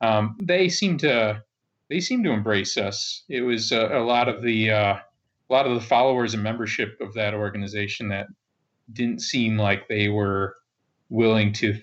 Um, they seem to they seem to embrace us. It was a, a lot of the uh, a lot of the followers and membership of that organization that didn't seem like they were willing to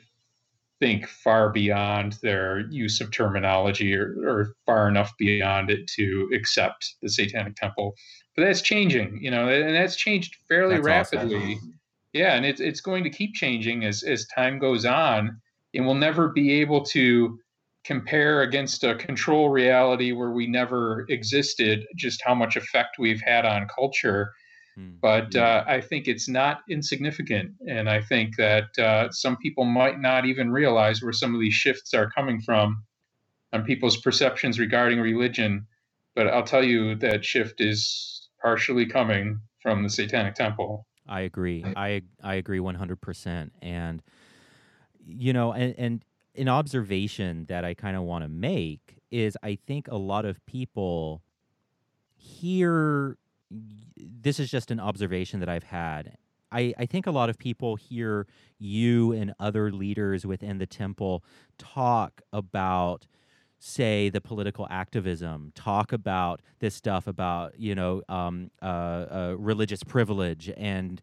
think far beyond their use of terminology or, or far enough beyond it to accept the Satanic Temple but that's changing, you know, and that's changed fairly that's rapidly. Awesome. Yeah, and it's it's going to keep changing as as time goes on, and we'll never be able to compare against a control reality where we never existed. Just how much effect we've had on culture. Hmm. But uh, I think it's not insignificant, and I think that uh, some people might not even realize where some of these shifts are coming from on people's perceptions regarding religion. But I'll tell you that shift is partially coming from the Satanic Temple. I agree. I I agree one hundred percent. And you know, and, and an observation that I kind of want to make is I think a lot of people hear this is just an observation that I've had. I, I think a lot of people hear you and other leaders within the temple talk about say the political activism, talk about this stuff about you know um, uh, uh, religious privilege and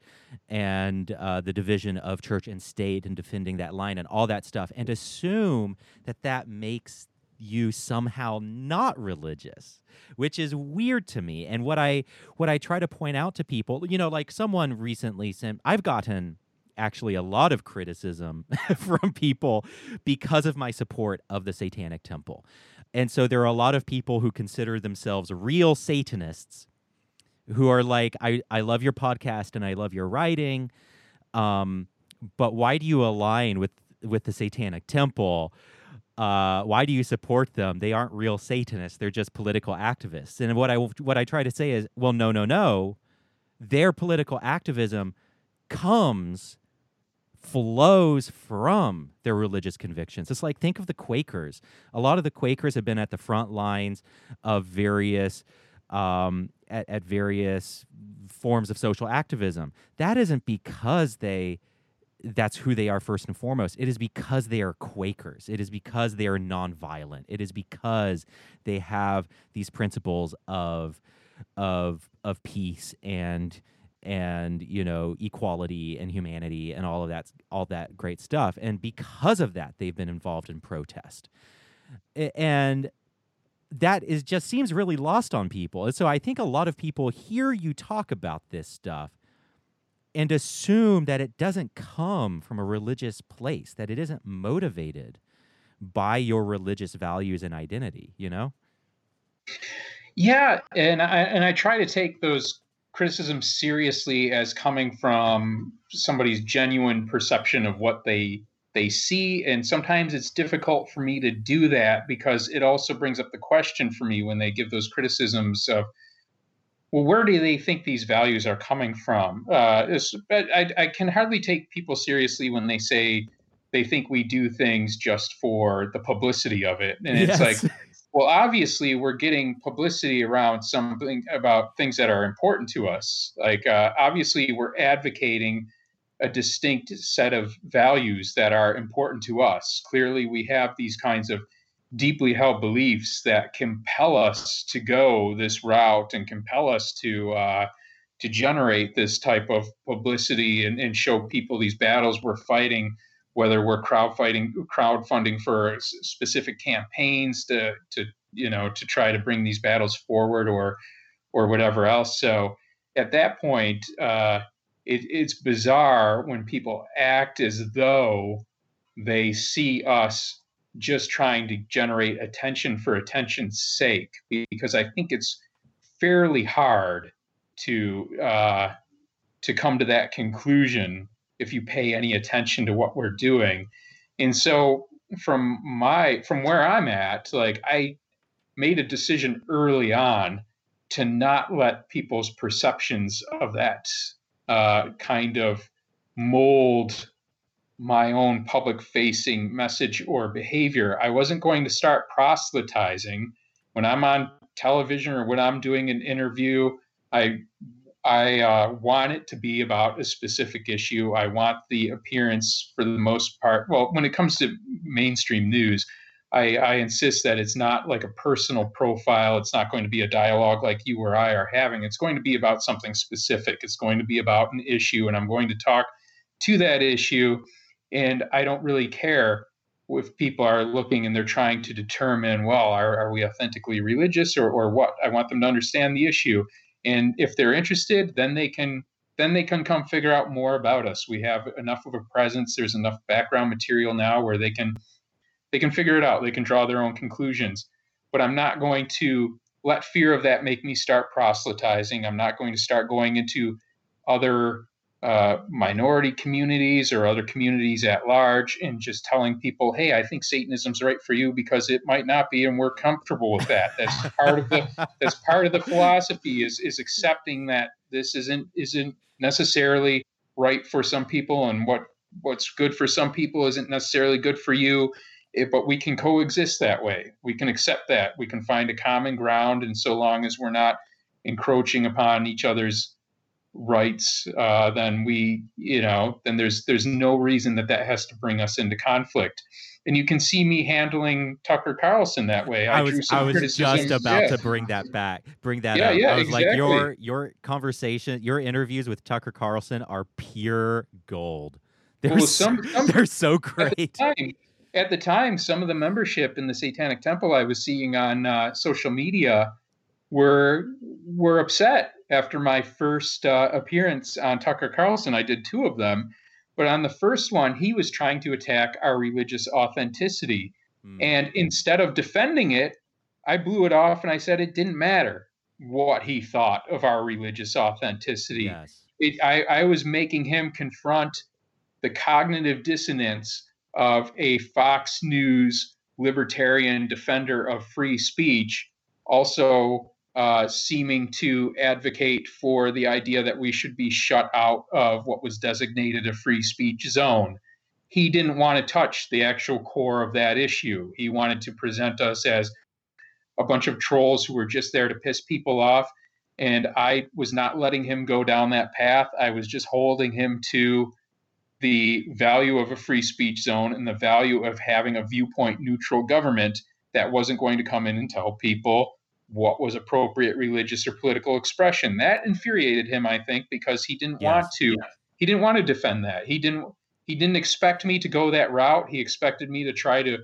and uh, the division of church and state and defending that line and all that stuff, and assume that that makes you somehow not religious which is weird to me and what i what i try to point out to people you know like someone recently sent i've gotten actually a lot of criticism from people because of my support of the Satanic Temple. And so there are a lot of people who consider themselves real Satanists who are like, I, I love your podcast and I love your writing. Um, but why do you align with, with the Satanic Temple? Uh, why do you support them? They aren't real Satanists. They're just political activists. And what I what I try to say is, well, no, no, no. Their political activism comes flows from their religious convictions. It's like think of the Quakers. A lot of the Quakers have been at the front lines of various um, at, at various forms of social activism. That isn't because they that's who they are first and foremost. It is because they are Quakers. It is because they are nonviolent. It is because they have these principles of of of peace and and you know equality and humanity and all of that all that great stuff and because of that they've been involved in protest and that is just seems really lost on people and so i think a lot of people hear you talk about this stuff and assume that it doesn't come from a religious place that it isn't motivated by your religious values and identity you know? Yeah and i and i try to take those criticisms seriously as coming from somebody's genuine perception of what they they see and sometimes it's difficult for me to do that because it also brings up the question for me when they give those criticisms of well where do they think these values are coming from uh, I, I can hardly take people seriously when they say they think we do things just for the publicity of it and yes. it's like well, obviously, we're getting publicity around something about things that are important to us. Like, uh, obviously, we're advocating a distinct set of values that are important to us. Clearly, we have these kinds of deeply held beliefs that compel us to go this route and compel us to uh, to generate this type of publicity and, and show people these battles we're fighting whether we're crowdfunding crowdfunding for specific campaigns to to you know to try to bring these battles forward or or whatever else. So at that point, uh, it, it's bizarre when people act as though they see us just trying to generate attention for attention's sake, because I think it's fairly hard to uh, to come to that conclusion if you pay any attention to what we're doing. And so from my from where I'm at, like I made a decision early on to not let people's perceptions of that uh, kind of mold my own public facing message or behavior. I wasn't going to start proselytizing when I'm on television or when I'm doing an interview. I I uh, want it to be about a specific issue. I want the appearance, for the most part. Well, when it comes to mainstream news, I, I, insist that it's not like a personal profile. It's not going to be a dialogue like you or I are having. It's going to be about something specific. It's going to be about an issue, and I'm going to talk to that issue. And I don't really care if people are looking and they're trying to determine, well, are, are we authentically religious or, or what? I want them to understand the issue. And if they're interested then they can then they can come figure out more about us. We have enough of a presence. There's enough background material now where they can they can figure it out. They can draw their own conclusions. But i'm not going to let fear of that make me start proselytizing. I'm not going to start going into other uh, minority communities or other communities at large and just telling people, hey, I think Satanism's right for you because it might not be, and we're comfortable with that. That's part of the that's part of the philosophy is is accepting that this isn't isn't necessarily right for some people, and what what's good for some people isn't necessarily good for you. But we can coexist that way. We can accept that. We can find a common ground, and so long as we're not encroaching upon each other's rights, uh, then we, you know, then there's there's no reason that that has to bring us into conflict. And you can see me handling Tucker Carlson that way. I, I was I was just about yeah. to bring that back, bring that yeah, up. Yeah, I was exactly. like, your your conversation, your interviews with Tucker Carlson are pure gold. They're well, some, some, they're so great. At the, time, at the time, some of the membership in the Satanic Temple I was seeing on uh, social media were were upset after my first uh, appearance on Tucker Carlson. I did two of them, but on the first one, he was trying to attack our religious authenticity, mm. and instead of defending it, I blew it off and I said it didn't matter what he thought of our religious authenticity. Yes. It, I, I was making him confront the cognitive dissonance of a Fox News libertarian defender of free speech, also uh, seeming to advocate for the idea that we should be shut out of what was designated a free speech zone. He didn't want to touch the actual core of that issue. He wanted to present us as a bunch of trolls who were just there to piss people off. And I was not letting him go down that path. I was just holding him to the value of a free speech zone and the value of having a viewpoint neutral government that wasn't going to come in and tell people what was appropriate religious or political expression. That infuriated him, I think, because he didn't yes, want to. Yes. He didn't want to defend that. He didn't. He didn't expect me to go that route. He expected me to try to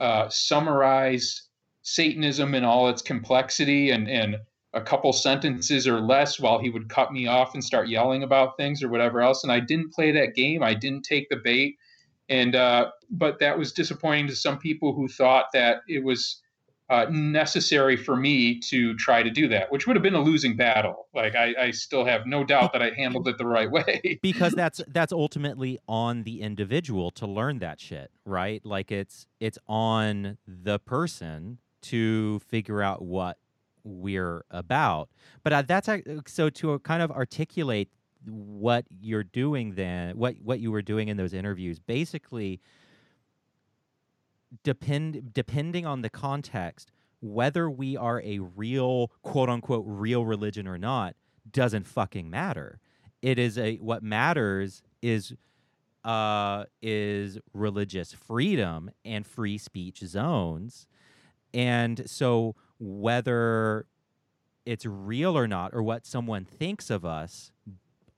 uh, summarize Satanism in all its complexity and and a couple sentences or less while he would cut me off and start yelling about things or whatever else. And I didn't play that game. I didn't take the bait. And uh, but that was disappointing to some people who thought that it was uh, necessary for me to try to do that, which would have been a losing battle. Like I, I still have no doubt that I handled it the right way. because that's that's ultimately on the individual to learn that shit, right? Like it's it's on the person to figure out what we're about. But uh, that's uh, so to kind of articulate what you're doing then, what what you were doing in those interviews, basically depend depending on the context, whether we are a real quote unquote real religion or not doesn't fucking matter. It is a what matters is uh is religious freedom and free speech zones. And so whether it's real or not or what someone thinks of us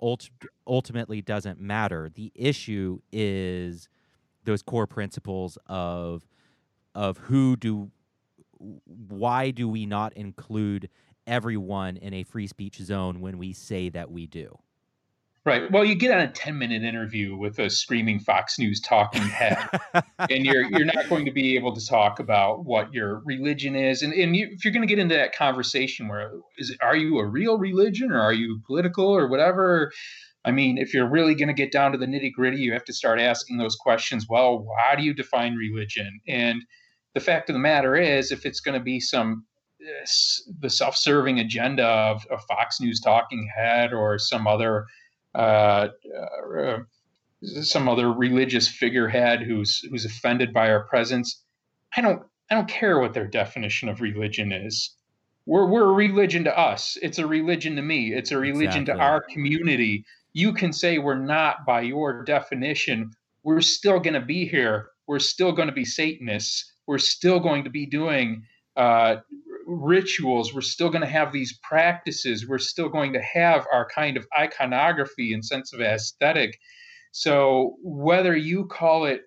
ult- ultimately doesn't matter. The issue is those core principles of of who do why do we not include everyone in a free speech zone when we say that we do? Right. Well you get on a 10 minute interview with a screaming fox news talking head and you're you're not going to be able to talk about what your religion is. And, and you, if you're going to get into that conversation where is are you a real religion or are you political or whatever I mean, if you're really going to get down to the nitty gritty, you have to start asking those questions. Well, how do you define religion? And the fact of the matter is, if it's going to be some uh, the self-serving agenda of a Fox News talking head or some other uh, uh, some other religious figurehead who's who's offended by our presence, I don't I don't care what their definition of religion is. We're we're a religion to us. It's a religion to me. It's a religion exactly. to our community you can say we're not by your definition. We're still going to be here. We're still going to be Satanists. We're still going to be doing uh, rituals. We're still going to have these practices. We're still going to have our kind of iconography and sense of aesthetic. So whether you call it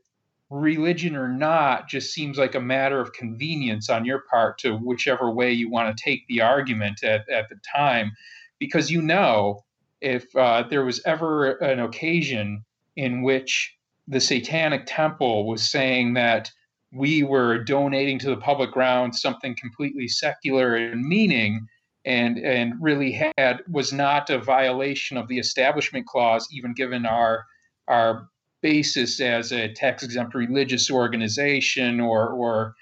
religion or not just seems like a matter of convenience on your part to whichever way you want to take the argument at, at the time because you know if uh, there was ever an occasion in which the Satanic Temple was saying that we were donating to the public ground something completely secular in meaning and and really had was not a violation of the establishment clause even given our our basis as a tax exempt religious organization or or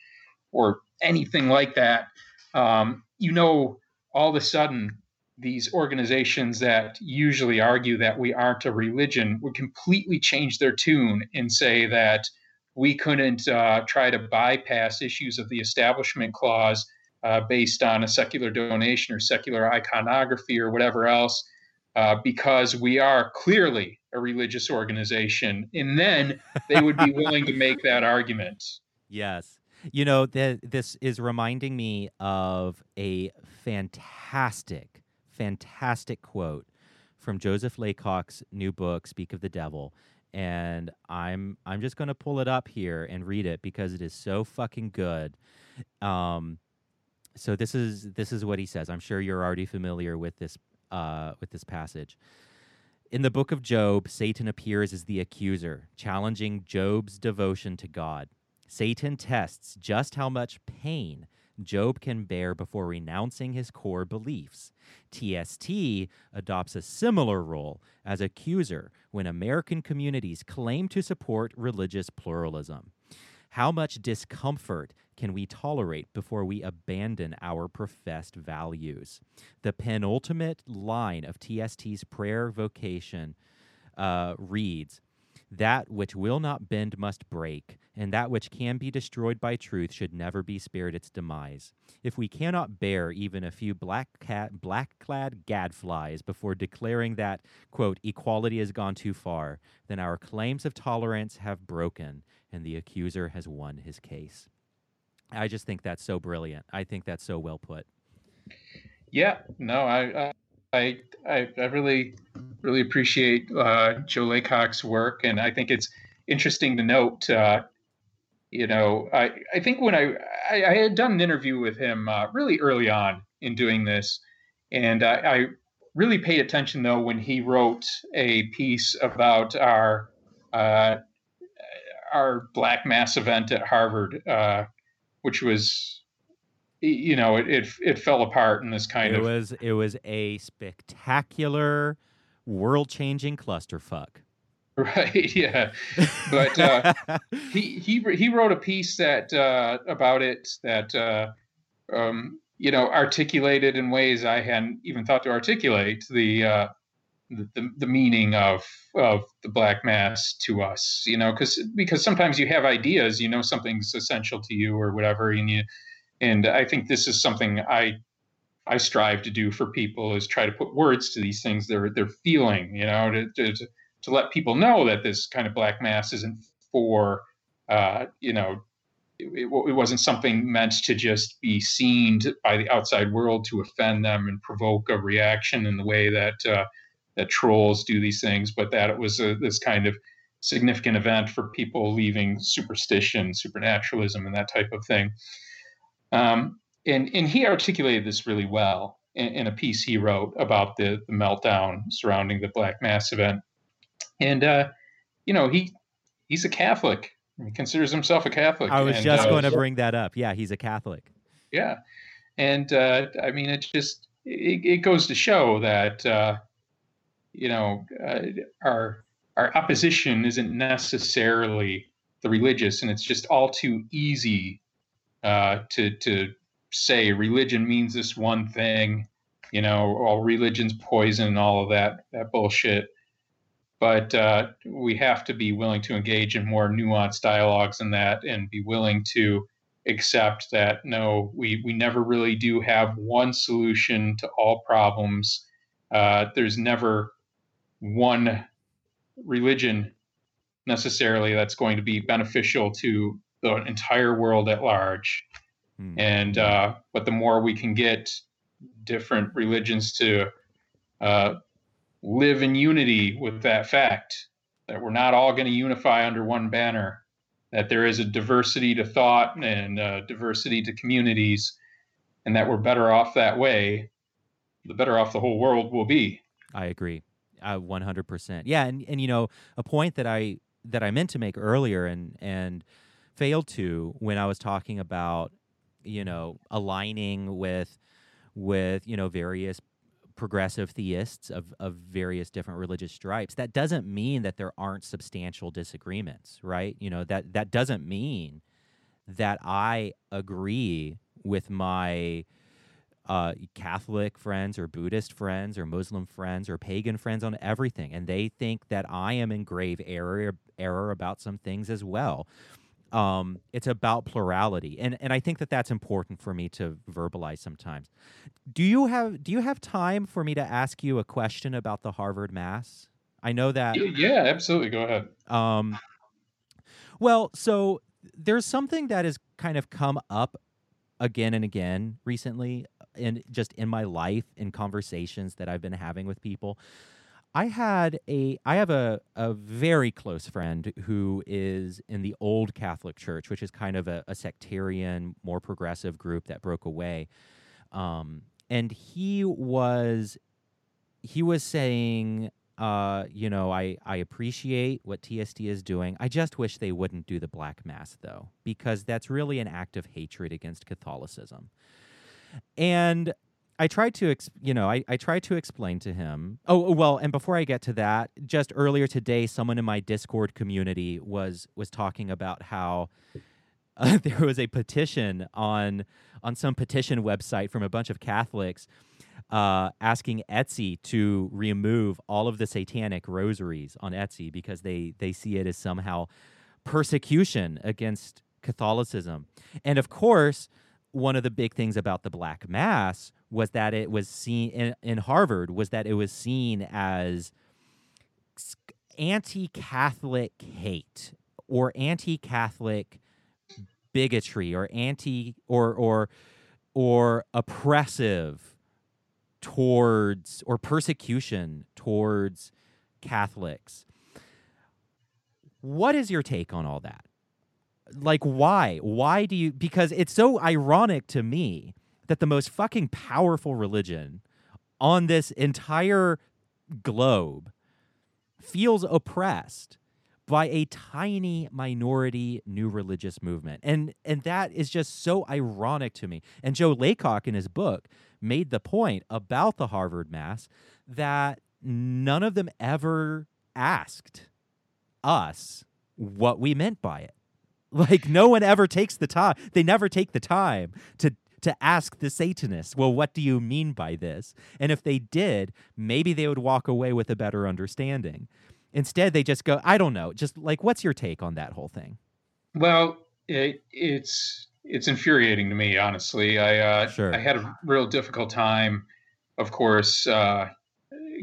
or anything like that um, you know all of a sudden these organizations that usually argue that we aren't a religion would completely change their tune and say that we couldn't uh, try to bypass issues of the establishment clause uh, based on a secular donation or secular iconography or whatever else, uh, because we are clearly a religious organization. And then they would be willing to make that argument. Yes. You know, th- this is reminding me of a fantastic, fantastic quote from Joseph Laycock's new book, Speak of the Devil. And I'm I'm just gonna pull it up here and read it because it is so fucking good. Um, so this is this is what he says. I'm sure you're already familiar with this uh, with this passage. In the book of Job, Satan appears as the accuser, challenging Job's devotion to God. Satan tests just how much pain Job can bear before renouncing his core beliefs. TST adopts a similar role as accuser when American communities claim to support religious pluralism. How much discomfort can we tolerate before we abandon our professed values? The penultimate line of TST's prayer vocation uh, reads That which will not bend must break, and that which can be destroyed by truth should never be spared its demise. If we cannot bear even a few black cat, black-clad gadflies before declaring that, quote, equality has gone too far, then our claims of tolerance have broken, and the accuser has won his case. I just think that's so brilliant. I think that's so well put. Yeah, no, I, I, I, I really, really appreciate uh, Joe Laycock's work, and I think it's interesting to note. Uh, you know, I, I think when I, I, I had done an interview with him uh, really early on in doing this, and I, I really paid attention though when he wrote a piece about our uh, our Black Mass event at Harvard uh, which was you know it, it it fell apart in this kind it of was it was a spectacular world changing clusterfuck. Right yeah. But uh, he he he wrote a piece that uh, about it that uh, um, you know articulated in ways I hadn't even thought to articulate the uh, the, the meaning of of the black mass to us you know because because sometimes you have ideas you know something's essential to you or whatever and you and i think this is something i i strive to do for people is try to put words to these things they're they're feeling you know to to, to let people know that this kind of black mass isn't for uh, you know it, it, wasn't something meant to just be seen by the outside world to offend them and provoke a reaction in the way that uh, that trolls do these things, but that it was a, this kind of significant event for people leaving superstition, supernaturalism, and that type of thing. Um, and and he articulated this really well in, in a piece he wrote about the, the, meltdown surrounding the Black Mass event. And uh, you know, he he's a Catholic. He considers himself a Catholic. I was and, just uh, going to bring that up. Yeah, he's a Catholic. Yeah, and uh, I mean, it just it, it goes to show that uh, you know, uh, our our opposition isn't necessarily the religious, and it's just all too easy uh, to to say religion means this one thing, you know, all religion's poison, all of that that bullshit. But uh, we have to be willing to engage in more nuanced dialogues than that, and be willing to accept that no, we we never really do have one solution to all problems. Uh, there's never one religion necessarily that's going to be beneficial to the entire world at large. Hmm. And uh, but the more we can get different religions to uh, live in unity with that fact that we're not all going to unify under one banner, that there is a diversity to thought and uh, diversity to communities, and that we're better off that way, the better off the whole world will be. I agree. Uh, one hundred percent. Yeah, and and you know a point that I that I meant to make earlier and and failed to when I was talking about you know aligning with with you know various progressive theists of, of various different religious stripes that doesn't mean that there aren't substantial disagreements right you know that that doesn't mean that i agree with my uh, Catholic friends or Buddhist friends or Muslim friends or pagan friends on everything, and they think that I am in grave error error about some things as well. Um, it's about plurality, and and I think that that's important for me to verbalize sometimes. Do you have Do you have time for me to ask you a question about the Harvard Mass? I know that. Yeah, absolutely. Go ahead. Um, well, so there's something that has kind of come up again and again recently in just in my life in conversations that I've been having with people. I had a I have a a very close friend who is in the old Catholic Church, which is kind of a, a sectarian, more progressive group that broke away. Um, and he was he was saying uh, you know, I, I appreciate what TST is doing. I just wish they wouldn't do the Black Mass, though, because that's really an act of hatred against Catholicism. And I tried to, you know, I, I tried to explain to him. Oh, oh, well, and before I get to that, just earlier today, someone in my Discord community was was talking about how uh, there was a petition on on some petition website from a bunch of Catholics uh, asking Etsy to remove all of the satanic rosaries on Etsy because they they see it as somehow persecution against Catholicism. And of course, one of the big things about the Black Mass was that it was seen in, in Harvard was that it was seen as anti-Catholic hate or anti-Catholic bigotry or anti or or or oppressive towards or persecution towards Catholics. What is your take on all that? Like, why? Why do you? Because it's so ironic to me that the most fucking powerful religion on this entire globe feels oppressed by a tiny minority new religious movement. And and that is just so ironic to me. And Joe Laycock in his book made the point about the Harvard Mass that none of them ever asked us what we meant by it. Like no one ever takes the time. They never take the time to to ask the Satanists, well, what do you mean by this? And if they did, maybe they would walk away with a better understanding. Instead, they just go, I don't know. Just like, what's your take on that whole thing? Well, it, it's it's infuriating to me, honestly. I uh, sure. I had a real difficult time, of course, uh,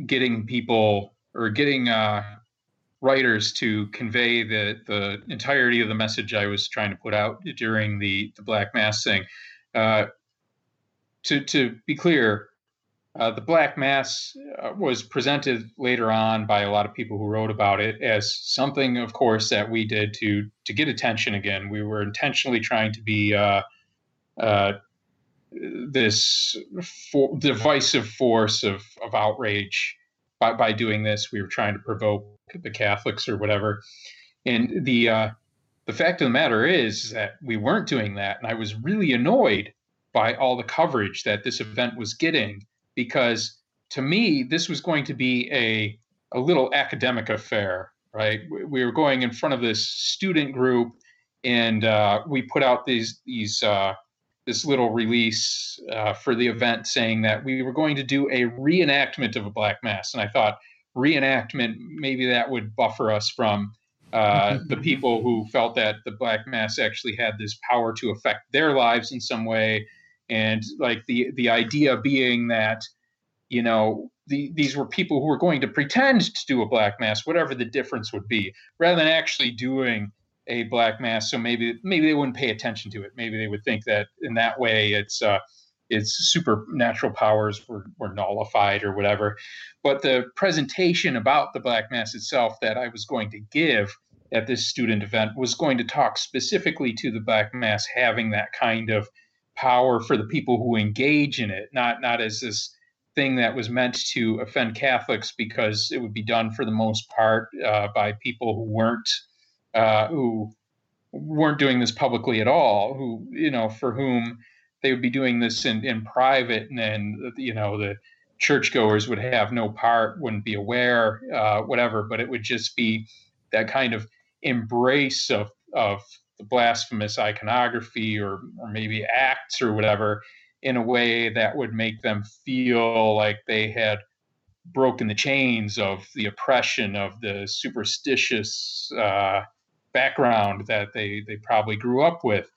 getting people or getting uh, writers to convey the the entirety of the message I was trying to put out during the the Black Mass thing. Uh, to to be clear, uh, the Black Mass uh, was presented later on by a lot of people who wrote about it as something, of course, that we did to to get attention again. We were intentionally trying to be uh, uh this for, divisive force of, of outrage by, by doing this. We were trying to provoke the Catholics or whatever. And the uh, the fact of the matter is that we weren't doing that, and I was really annoyed by all the coverage that this event was getting because to me, this was going to be a, a little academic affair, right? We were going in front of this student group, and uh, we put out these these uh, this little release uh, for the event saying that we were going to do a reenactment of a black mass, and I thought reenactment maybe that would buffer us from uh, the people who felt that the black mass actually had this power to affect their lives in some way. And like the the idea being that you know the, these were people who were going to pretend to do a black mass whatever the difference would be rather than actually doing a black mass. So maybe maybe they wouldn't pay attention to it. Maybe they would think that in that way it's uh its supernatural powers were, were nullified or whatever. But the presentation about the black mass itself that i was going to give at this student event was going to talk specifically to the black mass having that kind of power for the people who engage in it, not not as this thing that was meant to offend Catholics because it would be done for the most part uh, by people who weren't uh, who weren't doing this publicly at all, who you know for whom they would be doing this in, in private, and then you know the churchgoers would have no part, wouldn't be aware, uh, whatever. But it would just be that kind of embrace of of the blasphemous iconography or, or maybe acts or whatever in a way that would make them feel like they had broken the chains of the oppression of the superstitious uh, background that they they probably grew up with.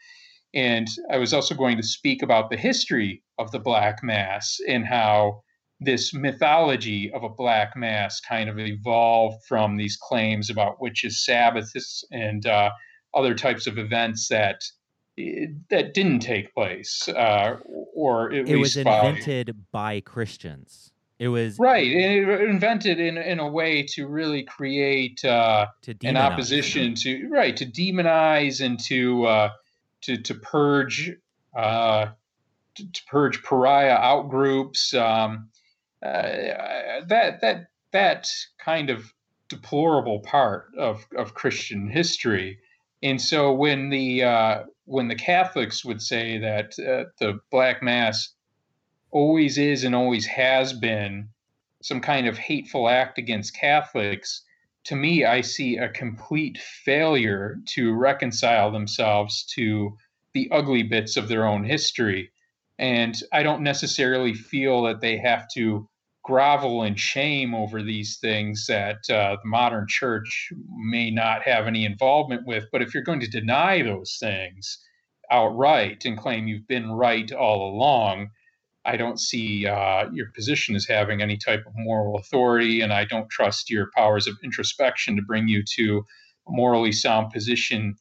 And I was also going to speak about the history of the Black Mass and how this mythology of a Black Mass kind of evolved from these claims about witches, Sabbaths, and uh, other types of events that that didn't take place, uh, or it was invented by Christians. It was right, It invented in in a way to really create uh, to an opposition to right to demonize and to uh, to to purge uh, to, to purge pariah outgroups. Um, uh, that that that kind of deplorable part of of Christian history. And so when the uh, when the Catholics would say that uh, the Black Mass always is and always has been some kind of hateful act against Catholics, to me, I see a complete failure to reconcile themselves to the ugly bits of their own history. And I don't necessarily feel that they have to grovel in shame over these things that uh, the modern church may not have any involvement with. But if you're going to deny those things outright and claim you've been right all along, I don't see uh, your position as having any type of moral authority, and I don't trust your powers of introspection to bring you to a morally sound position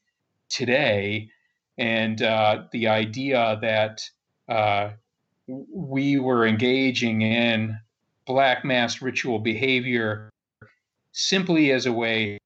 today. And uh, the idea that uh, we were engaging in black mass ritual behavior simply as a way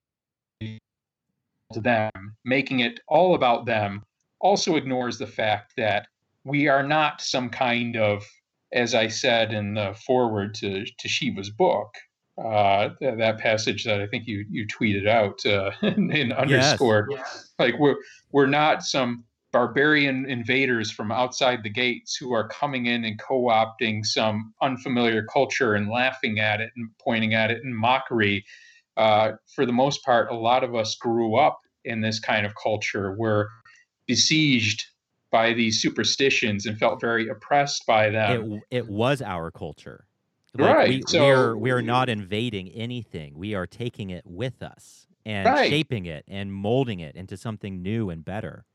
to them, making it all about them, also ignores the fact that we are not some kind of, as I said in the foreword to, to Shiva's book, uh, that passage that I think you you tweeted out uh, and underscored, yes. like we're we're not some barbarian invaders from outside the gates who are coming in and co-opting some unfamiliar culture and laughing at it and pointing at it in mockery. Uh, for the most part, a lot of us grew up in this kind of culture. We're besieged by these superstitions and felt very oppressed by them. It, it was our culture. Like right. We, so, we're, we're not invading anything. We are taking it with us and right. shaping it and molding it into something new and better.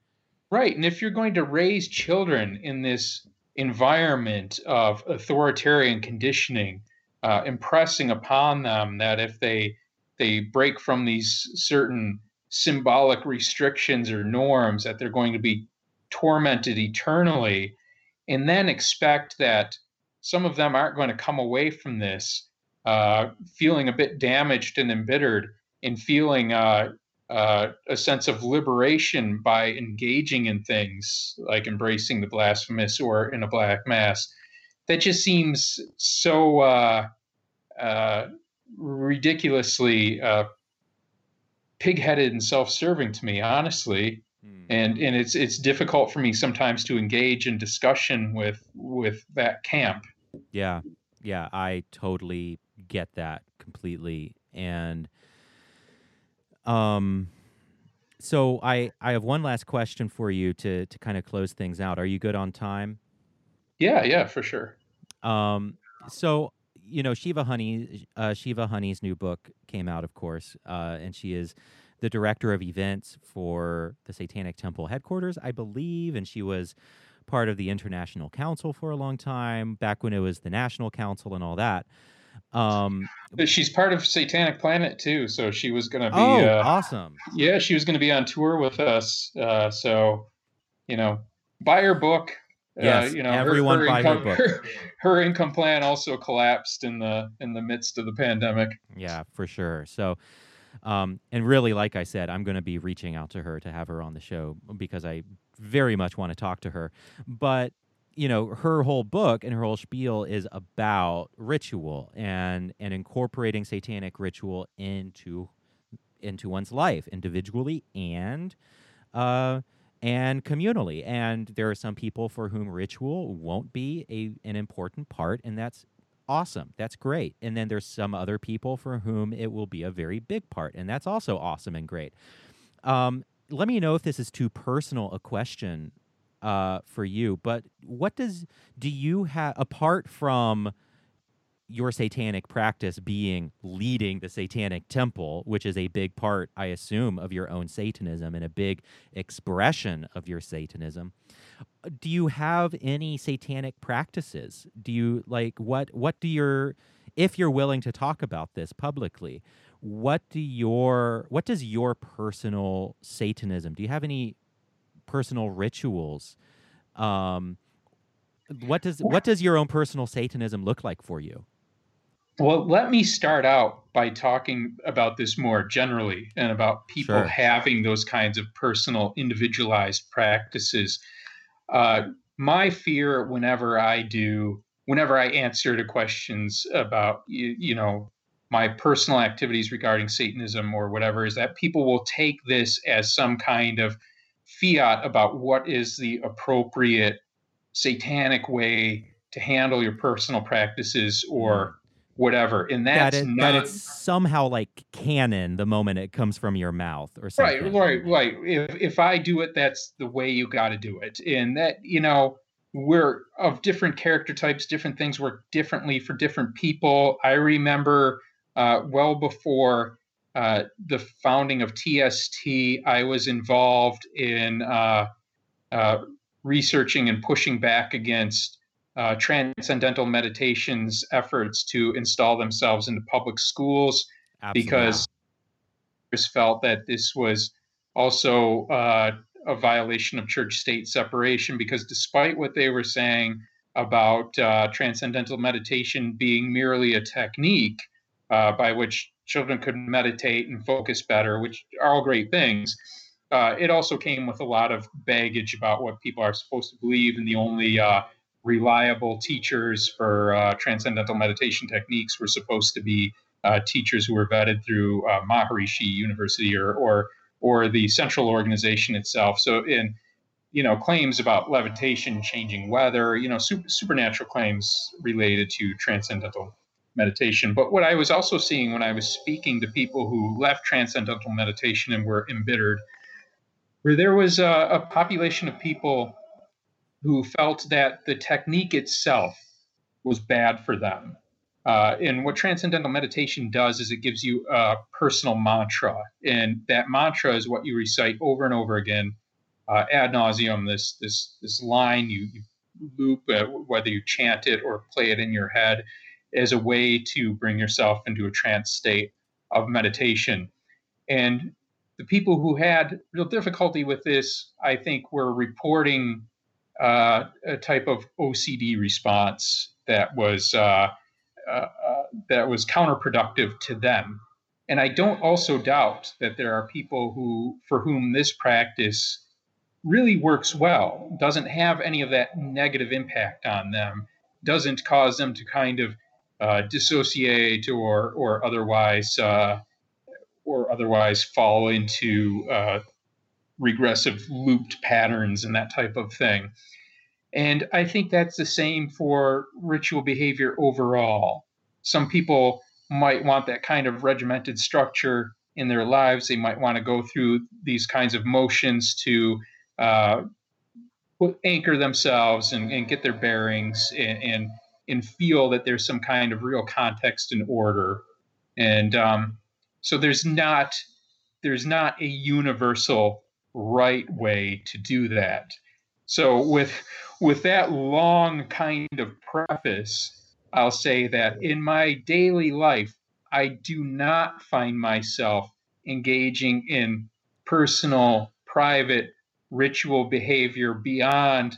Right. And if you're going to raise children in this environment of authoritarian conditioning, uh, impressing upon them that if they they break from these certain symbolic restrictions or norms, that they're going to be tormented eternally, and then expect that some of them aren't going to come away from this uh, feeling a bit damaged and embittered and feeling uh, uh, a sense of liberation by engaging in things like embracing the blasphemous or in a black mass. That just seems so uh, uh, ridiculously uh, pig-headed and self-serving to me, honestly. Mm. And and it's it's difficult for me sometimes to engage in discussion with with that camp. Yeah, yeah, I totally get that completely, and um, so I I have one last question for you to to kind of close things out. Are you good on time? Yeah, yeah, for sure. Um, so you know Shiva Honey, uh, Shiva Honey's new book came out, of course, uh, and she is the director of events for the Satanic Temple headquarters, I believe, and she was part of the International Council for a long time, back when it was the National Council and all that. Um, she's part of Satanic Planet too, so she was going to be. Oh, uh, awesome! Yeah, she was going to be on tour with us. Uh, so, you know, buy her book. Uh, yes, uh, you know, everyone her, her buy income, her book. Her, her, income plan also collapsed in the in the midst of the pandemic. Yeah, for sure. So, um, and really, like I said, I'm going to be reaching out to her to have her on the show because I very much want to talk to her. But you know her whole book and her whole spiel is about ritual and and incorporating satanic ritual into into one's life individually and uh and communally and there are some people for whom ritual won't be a an important part and that's awesome that's great and then there's some other people for whom it will be a very big part and that's also awesome and great um, let me know if this is too personal a question uh, for you. But what does do you have apart from your satanic practice being leading the satanic temple, which is a big part, I assume, of your own Satanism and a big expression of your Satanism. Do you have any satanic practices? Do you like what what do your if you're willing to talk about this publicly, what do your what does your personal Satanism? Do you have any personal rituals? Um, what does what does your own personal Satanism look like for you? Well, let me start out by talking about this more generally and about people sure. having those kinds of personal, individualized practices. Uh, my fear, whenever I do, whenever I answer to questions about, you, you know, my personal activities regarding Satanism or whatever, is that people will take this as some kind of fiat about what is the appropriate satanic way to handle your personal practices or whatever. And that's that, it, not, that it's somehow like canon the moment it comes from your mouth or something. Right, right, right. If if I do it, that's the way you got to do it. And that you know we're of different character types, different things work differently for different people. I remember uh, well before uh, the founding of TST, I was involved in uh, uh, researching and pushing back against uh, transcendental meditation's efforts to install themselves into public schools Absolutely. because felt that this was also uh, a violation of church state separation because despite what they were saying about uh, transcendental meditation being merely a technique uh, by which children could meditate and focus better, which are all great things. Uh, it also came with a lot of baggage about what people are supposed to believe, and the only uh, reliable teachers for uh, transcendental meditation techniques were supposed to be uh, teachers who were vetted through uh, Maharishi University or, or or the central organization itself. So in you know claims about levitation, changing weather, you know super, supernatural claims related to transcendental meditation. But what I was also seeing when I was speaking to people who left transcendental meditation and were embittered, where there was a, a population of people who felt that the technique itself was bad for them. Uh, and what transcendental meditation does is it gives you a personal mantra, and that mantra is what you recite over and over again, uh, ad nauseum. This this this line you, you loop, uh, whether you chant it or play it in your head, as a way to bring yourself into a trance state of meditation. And the people who had real difficulty with this, I think, were reporting uh, a type of OCD response that was uh, uh, uh, that was counterproductive to them. And I don't also doubt that there are people who for whom this practice really works well, doesn't have any of that negative impact on them, doesn't cause them to kind of uh, dissociate or or otherwise uh, or otherwise fall into regressive looped patterns and that type of thing. And I think that's the same for ritual behavior overall. Some people might want that kind of regimented structure in their lives. They might want to go through these kinds of motions to uh, anchor themselves and, and, get their bearings and, and, and feel that there's some kind of real context and order. And um, so there's not there's not a universal right way to do that. So with with that long kind of preface, I'll say that in my daily life, I do not find myself engaging in personal, private ritual behavior beyond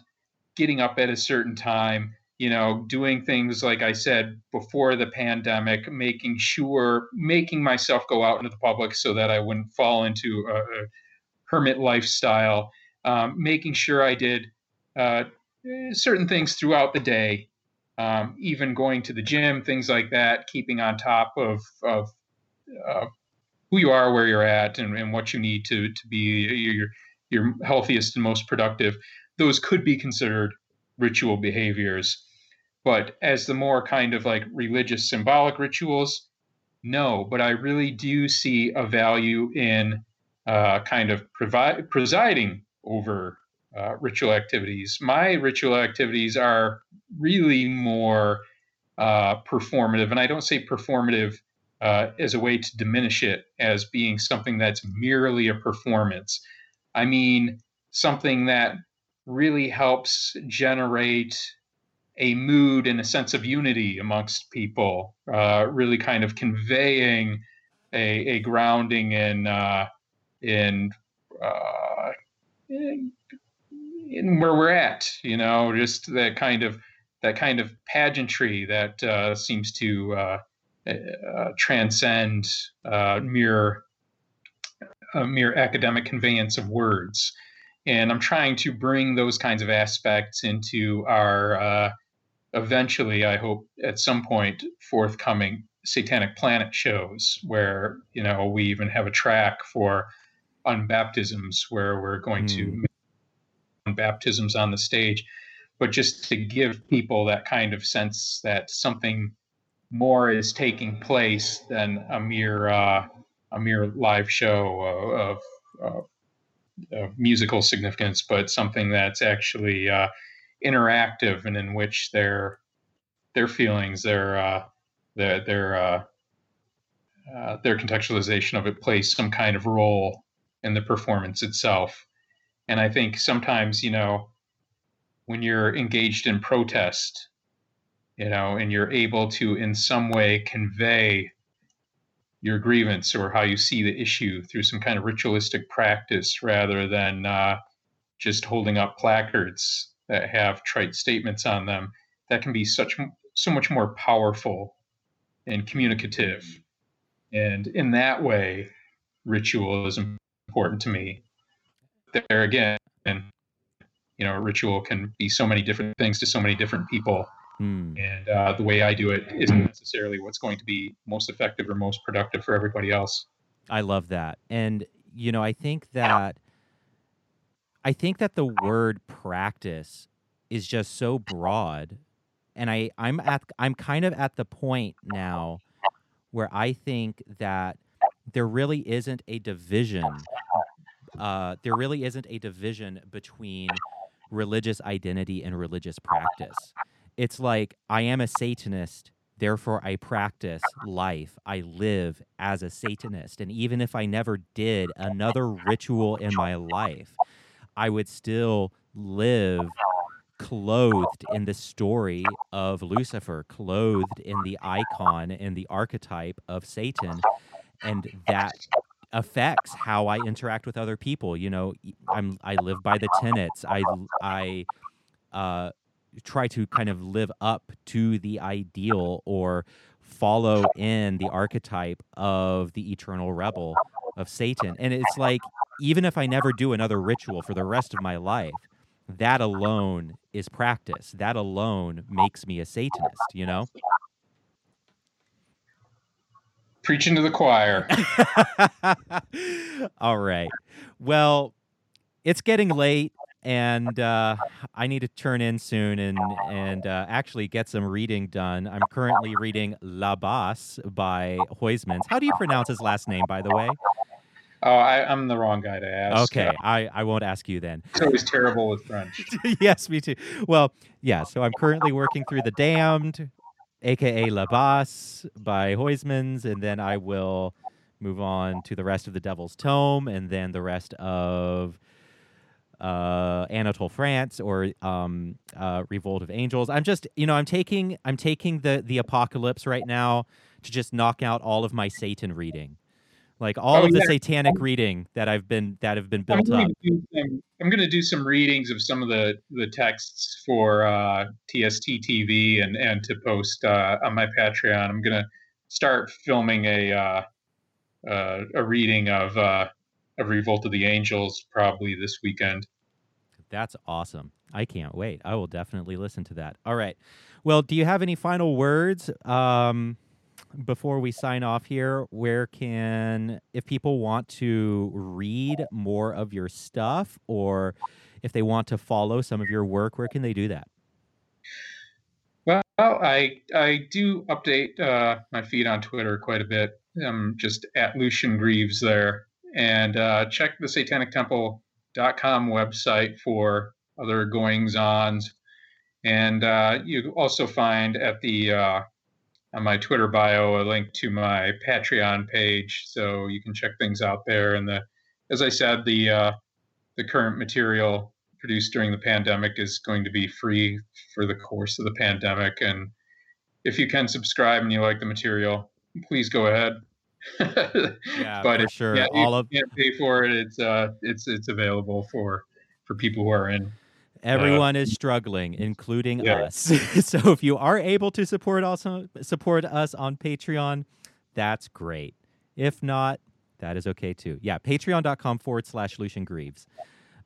getting up at a certain time, you know, doing things like I said before the pandemic, making sure, making myself go out into the public so that I wouldn't fall into a, hermit lifestyle, um, making sure I did uh, certain things throughout the day, um, even going to the gym, things like that, keeping on top of, of uh, who you are, where you're at, and, and what you need to, to be your, your healthiest and most productive. Those could be considered ritual behaviors. But as the more kind of like religious symbolic rituals, no. But I really do see a value in uh, kind of provide, presiding over uh, ritual activities. My ritual activities are really more uh, performative. And I don't say performative uh, as a way to diminish it as being something that's merely a performance. I mean, something that really helps generate a mood and a sense of unity amongst people, uh, really kind of conveying a, a grounding in in, uh, in where we're at. You know, just that kind of that kind of pageantry that uh, seems to uh, uh, transcend mere mere academic conveyance of words. And I'm trying to bring those kinds of aspects into our eventually, I hope at some point, forthcoming Satanic Planet shows where, you know, we even have a track for unbaptisms where we're going mm. to hmm. baptisms on the stage, but just to give people that kind of sense that something more is taking place than a mere uh, a mere live show of, of, of, musical significance, but something that's actually uh, interactive and in which their their feelings, their uh, their their uh, uh, their contextualization of it plays some kind of role in the performance itself. And I think sometimes, you know, when you're engaged in protest, you know, and you're able to in some way convey your grievance or how you see the issue through some kind of ritualistic practice rather than uh, just holding up placards that have trite statements on them that can be such so much more powerful and communicative and in that way ritual is important to me. There again and you know ritual can be so many different things to so many different people. Mm. and uh, the way i do it isn't necessarily what's going to be most effective or most productive for everybody else. I love that. And you know i think that I think that the word practice is just so broad. And I I'm at I'm kind of at the point now where I think that there really isn't a division uh, there really isn't a division between religious identity and religious practice. It's like I am a Satanist, therefore I practice life. I live as a Satanist. And even if I never did another ritual in my life, I would still live clothed in the story of Lucifer, clothed in the icon and the archetype of Satan. And that affects how I interact with other people. You know, I'm I live by the tenets. I I uh, try to kind of live up to the ideal or follow in the archetype of the eternal rebel of Satan. And it's like even if I never do another ritual for the rest of my life, that alone is practice. That alone makes me a Satanist, you know? Preaching to the choir. All right. Well, it's getting late and uh, I need to turn in soon and and uh, actually get some reading done. I'm currently reading Là-Bas by Huysmans. How do you pronounce his last name, by the way? Oh, I, am the wrong guy to ask. Okay, I, I won't ask you then. It's always terrible with French. yes, me too. Well, yeah, so I'm currently working through The Damned, aka Là-Bas by Huysmans, and then I will move on to the rest of The Devil's Tome, and then the rest of uh, Anatole France or um, uh, Revolt of Angels. I'm just, you know, I'm taking I'm taking the the apocalypse right now to just knock out all of my Satan reading like all oh, of the satanic reading that I've been that have been built I'm up. Some, I'm going to do some readings of some of the the texts for uh, TST TV and and to post uh, on my Patreon. I'm going to start filming a uh, uh a reading of uh, of Revolt of the Angels probably this weekend. That's awesome. I can't wait. I will definitely listen to that. All right. Well, do you have any final words? Um, before we sign off here, where can, if people want to read more of your stuff or if they want to follow some of your work, where can they do that? Well, I I do update uh, my feed on Twitter quite a bit. I'm just at Lucien Greaves there, and uh, check the SatanicTemple.com website for other goings ons And uh, you also find at the uh, on my Twitter bio a link to my Patreon page, so you can check things out there. And the, as I said, the uh, the current material produced during the pandemic is going to be free for the course of the pandemic. And if you can subscribe and you like the material, please go ahead. yeah, but for if, sure. Yeah, All of can't pay for it. It's uh, it's it's available for for people who are in Everyone uh, is struggling, including yeah. us. so if you are able to support also support us on Patreon, that's great. If not, that is okay too. Yeah, patreon.com forward slash Lucien Greaves.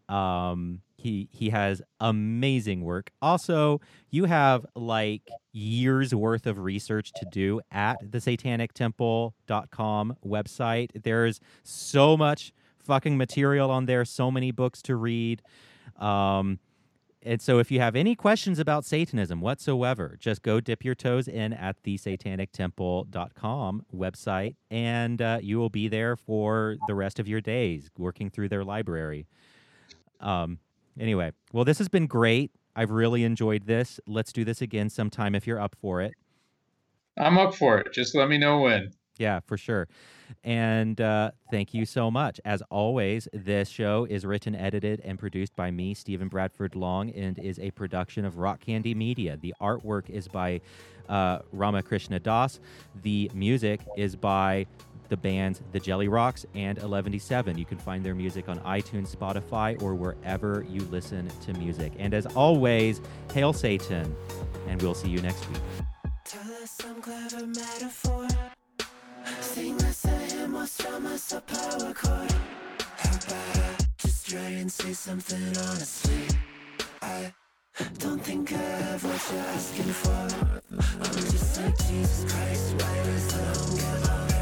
Um, he he has amazing work. Also, you have like years worth of research to do at the satanictemple.com website. There's so much fucking material on there, so many books to read. Um, and so if you have any questions about Satanism whatsoever, just go dip your toes in at the satanictemple.com website and uh, you will be there for the rest of your days working through their library. Um, anyway, well, this has been great. I've really enjoyed this. Let's do this again sometime if you're up for it. I'm up for it. Just let me know when. Yeah, for sure. And uh, thank you so much. As always, this show is written, edited, and produced by me, Stephen Bradford Long, and is a production of Rock Candy Media. The artwork is by uh, Ramakrishna Das. The music is by the bands The Jelly Rocks and 1177. You can find their music on iTunes, Spotify, or wherever you listen to music. And as always, hail Satan, and we'll see you next week. Sing a hymn or strum us a power chord How about just try and say something honestly. I don't think I have what you're asking for. I'm just like Jesus Christ, why is the hunger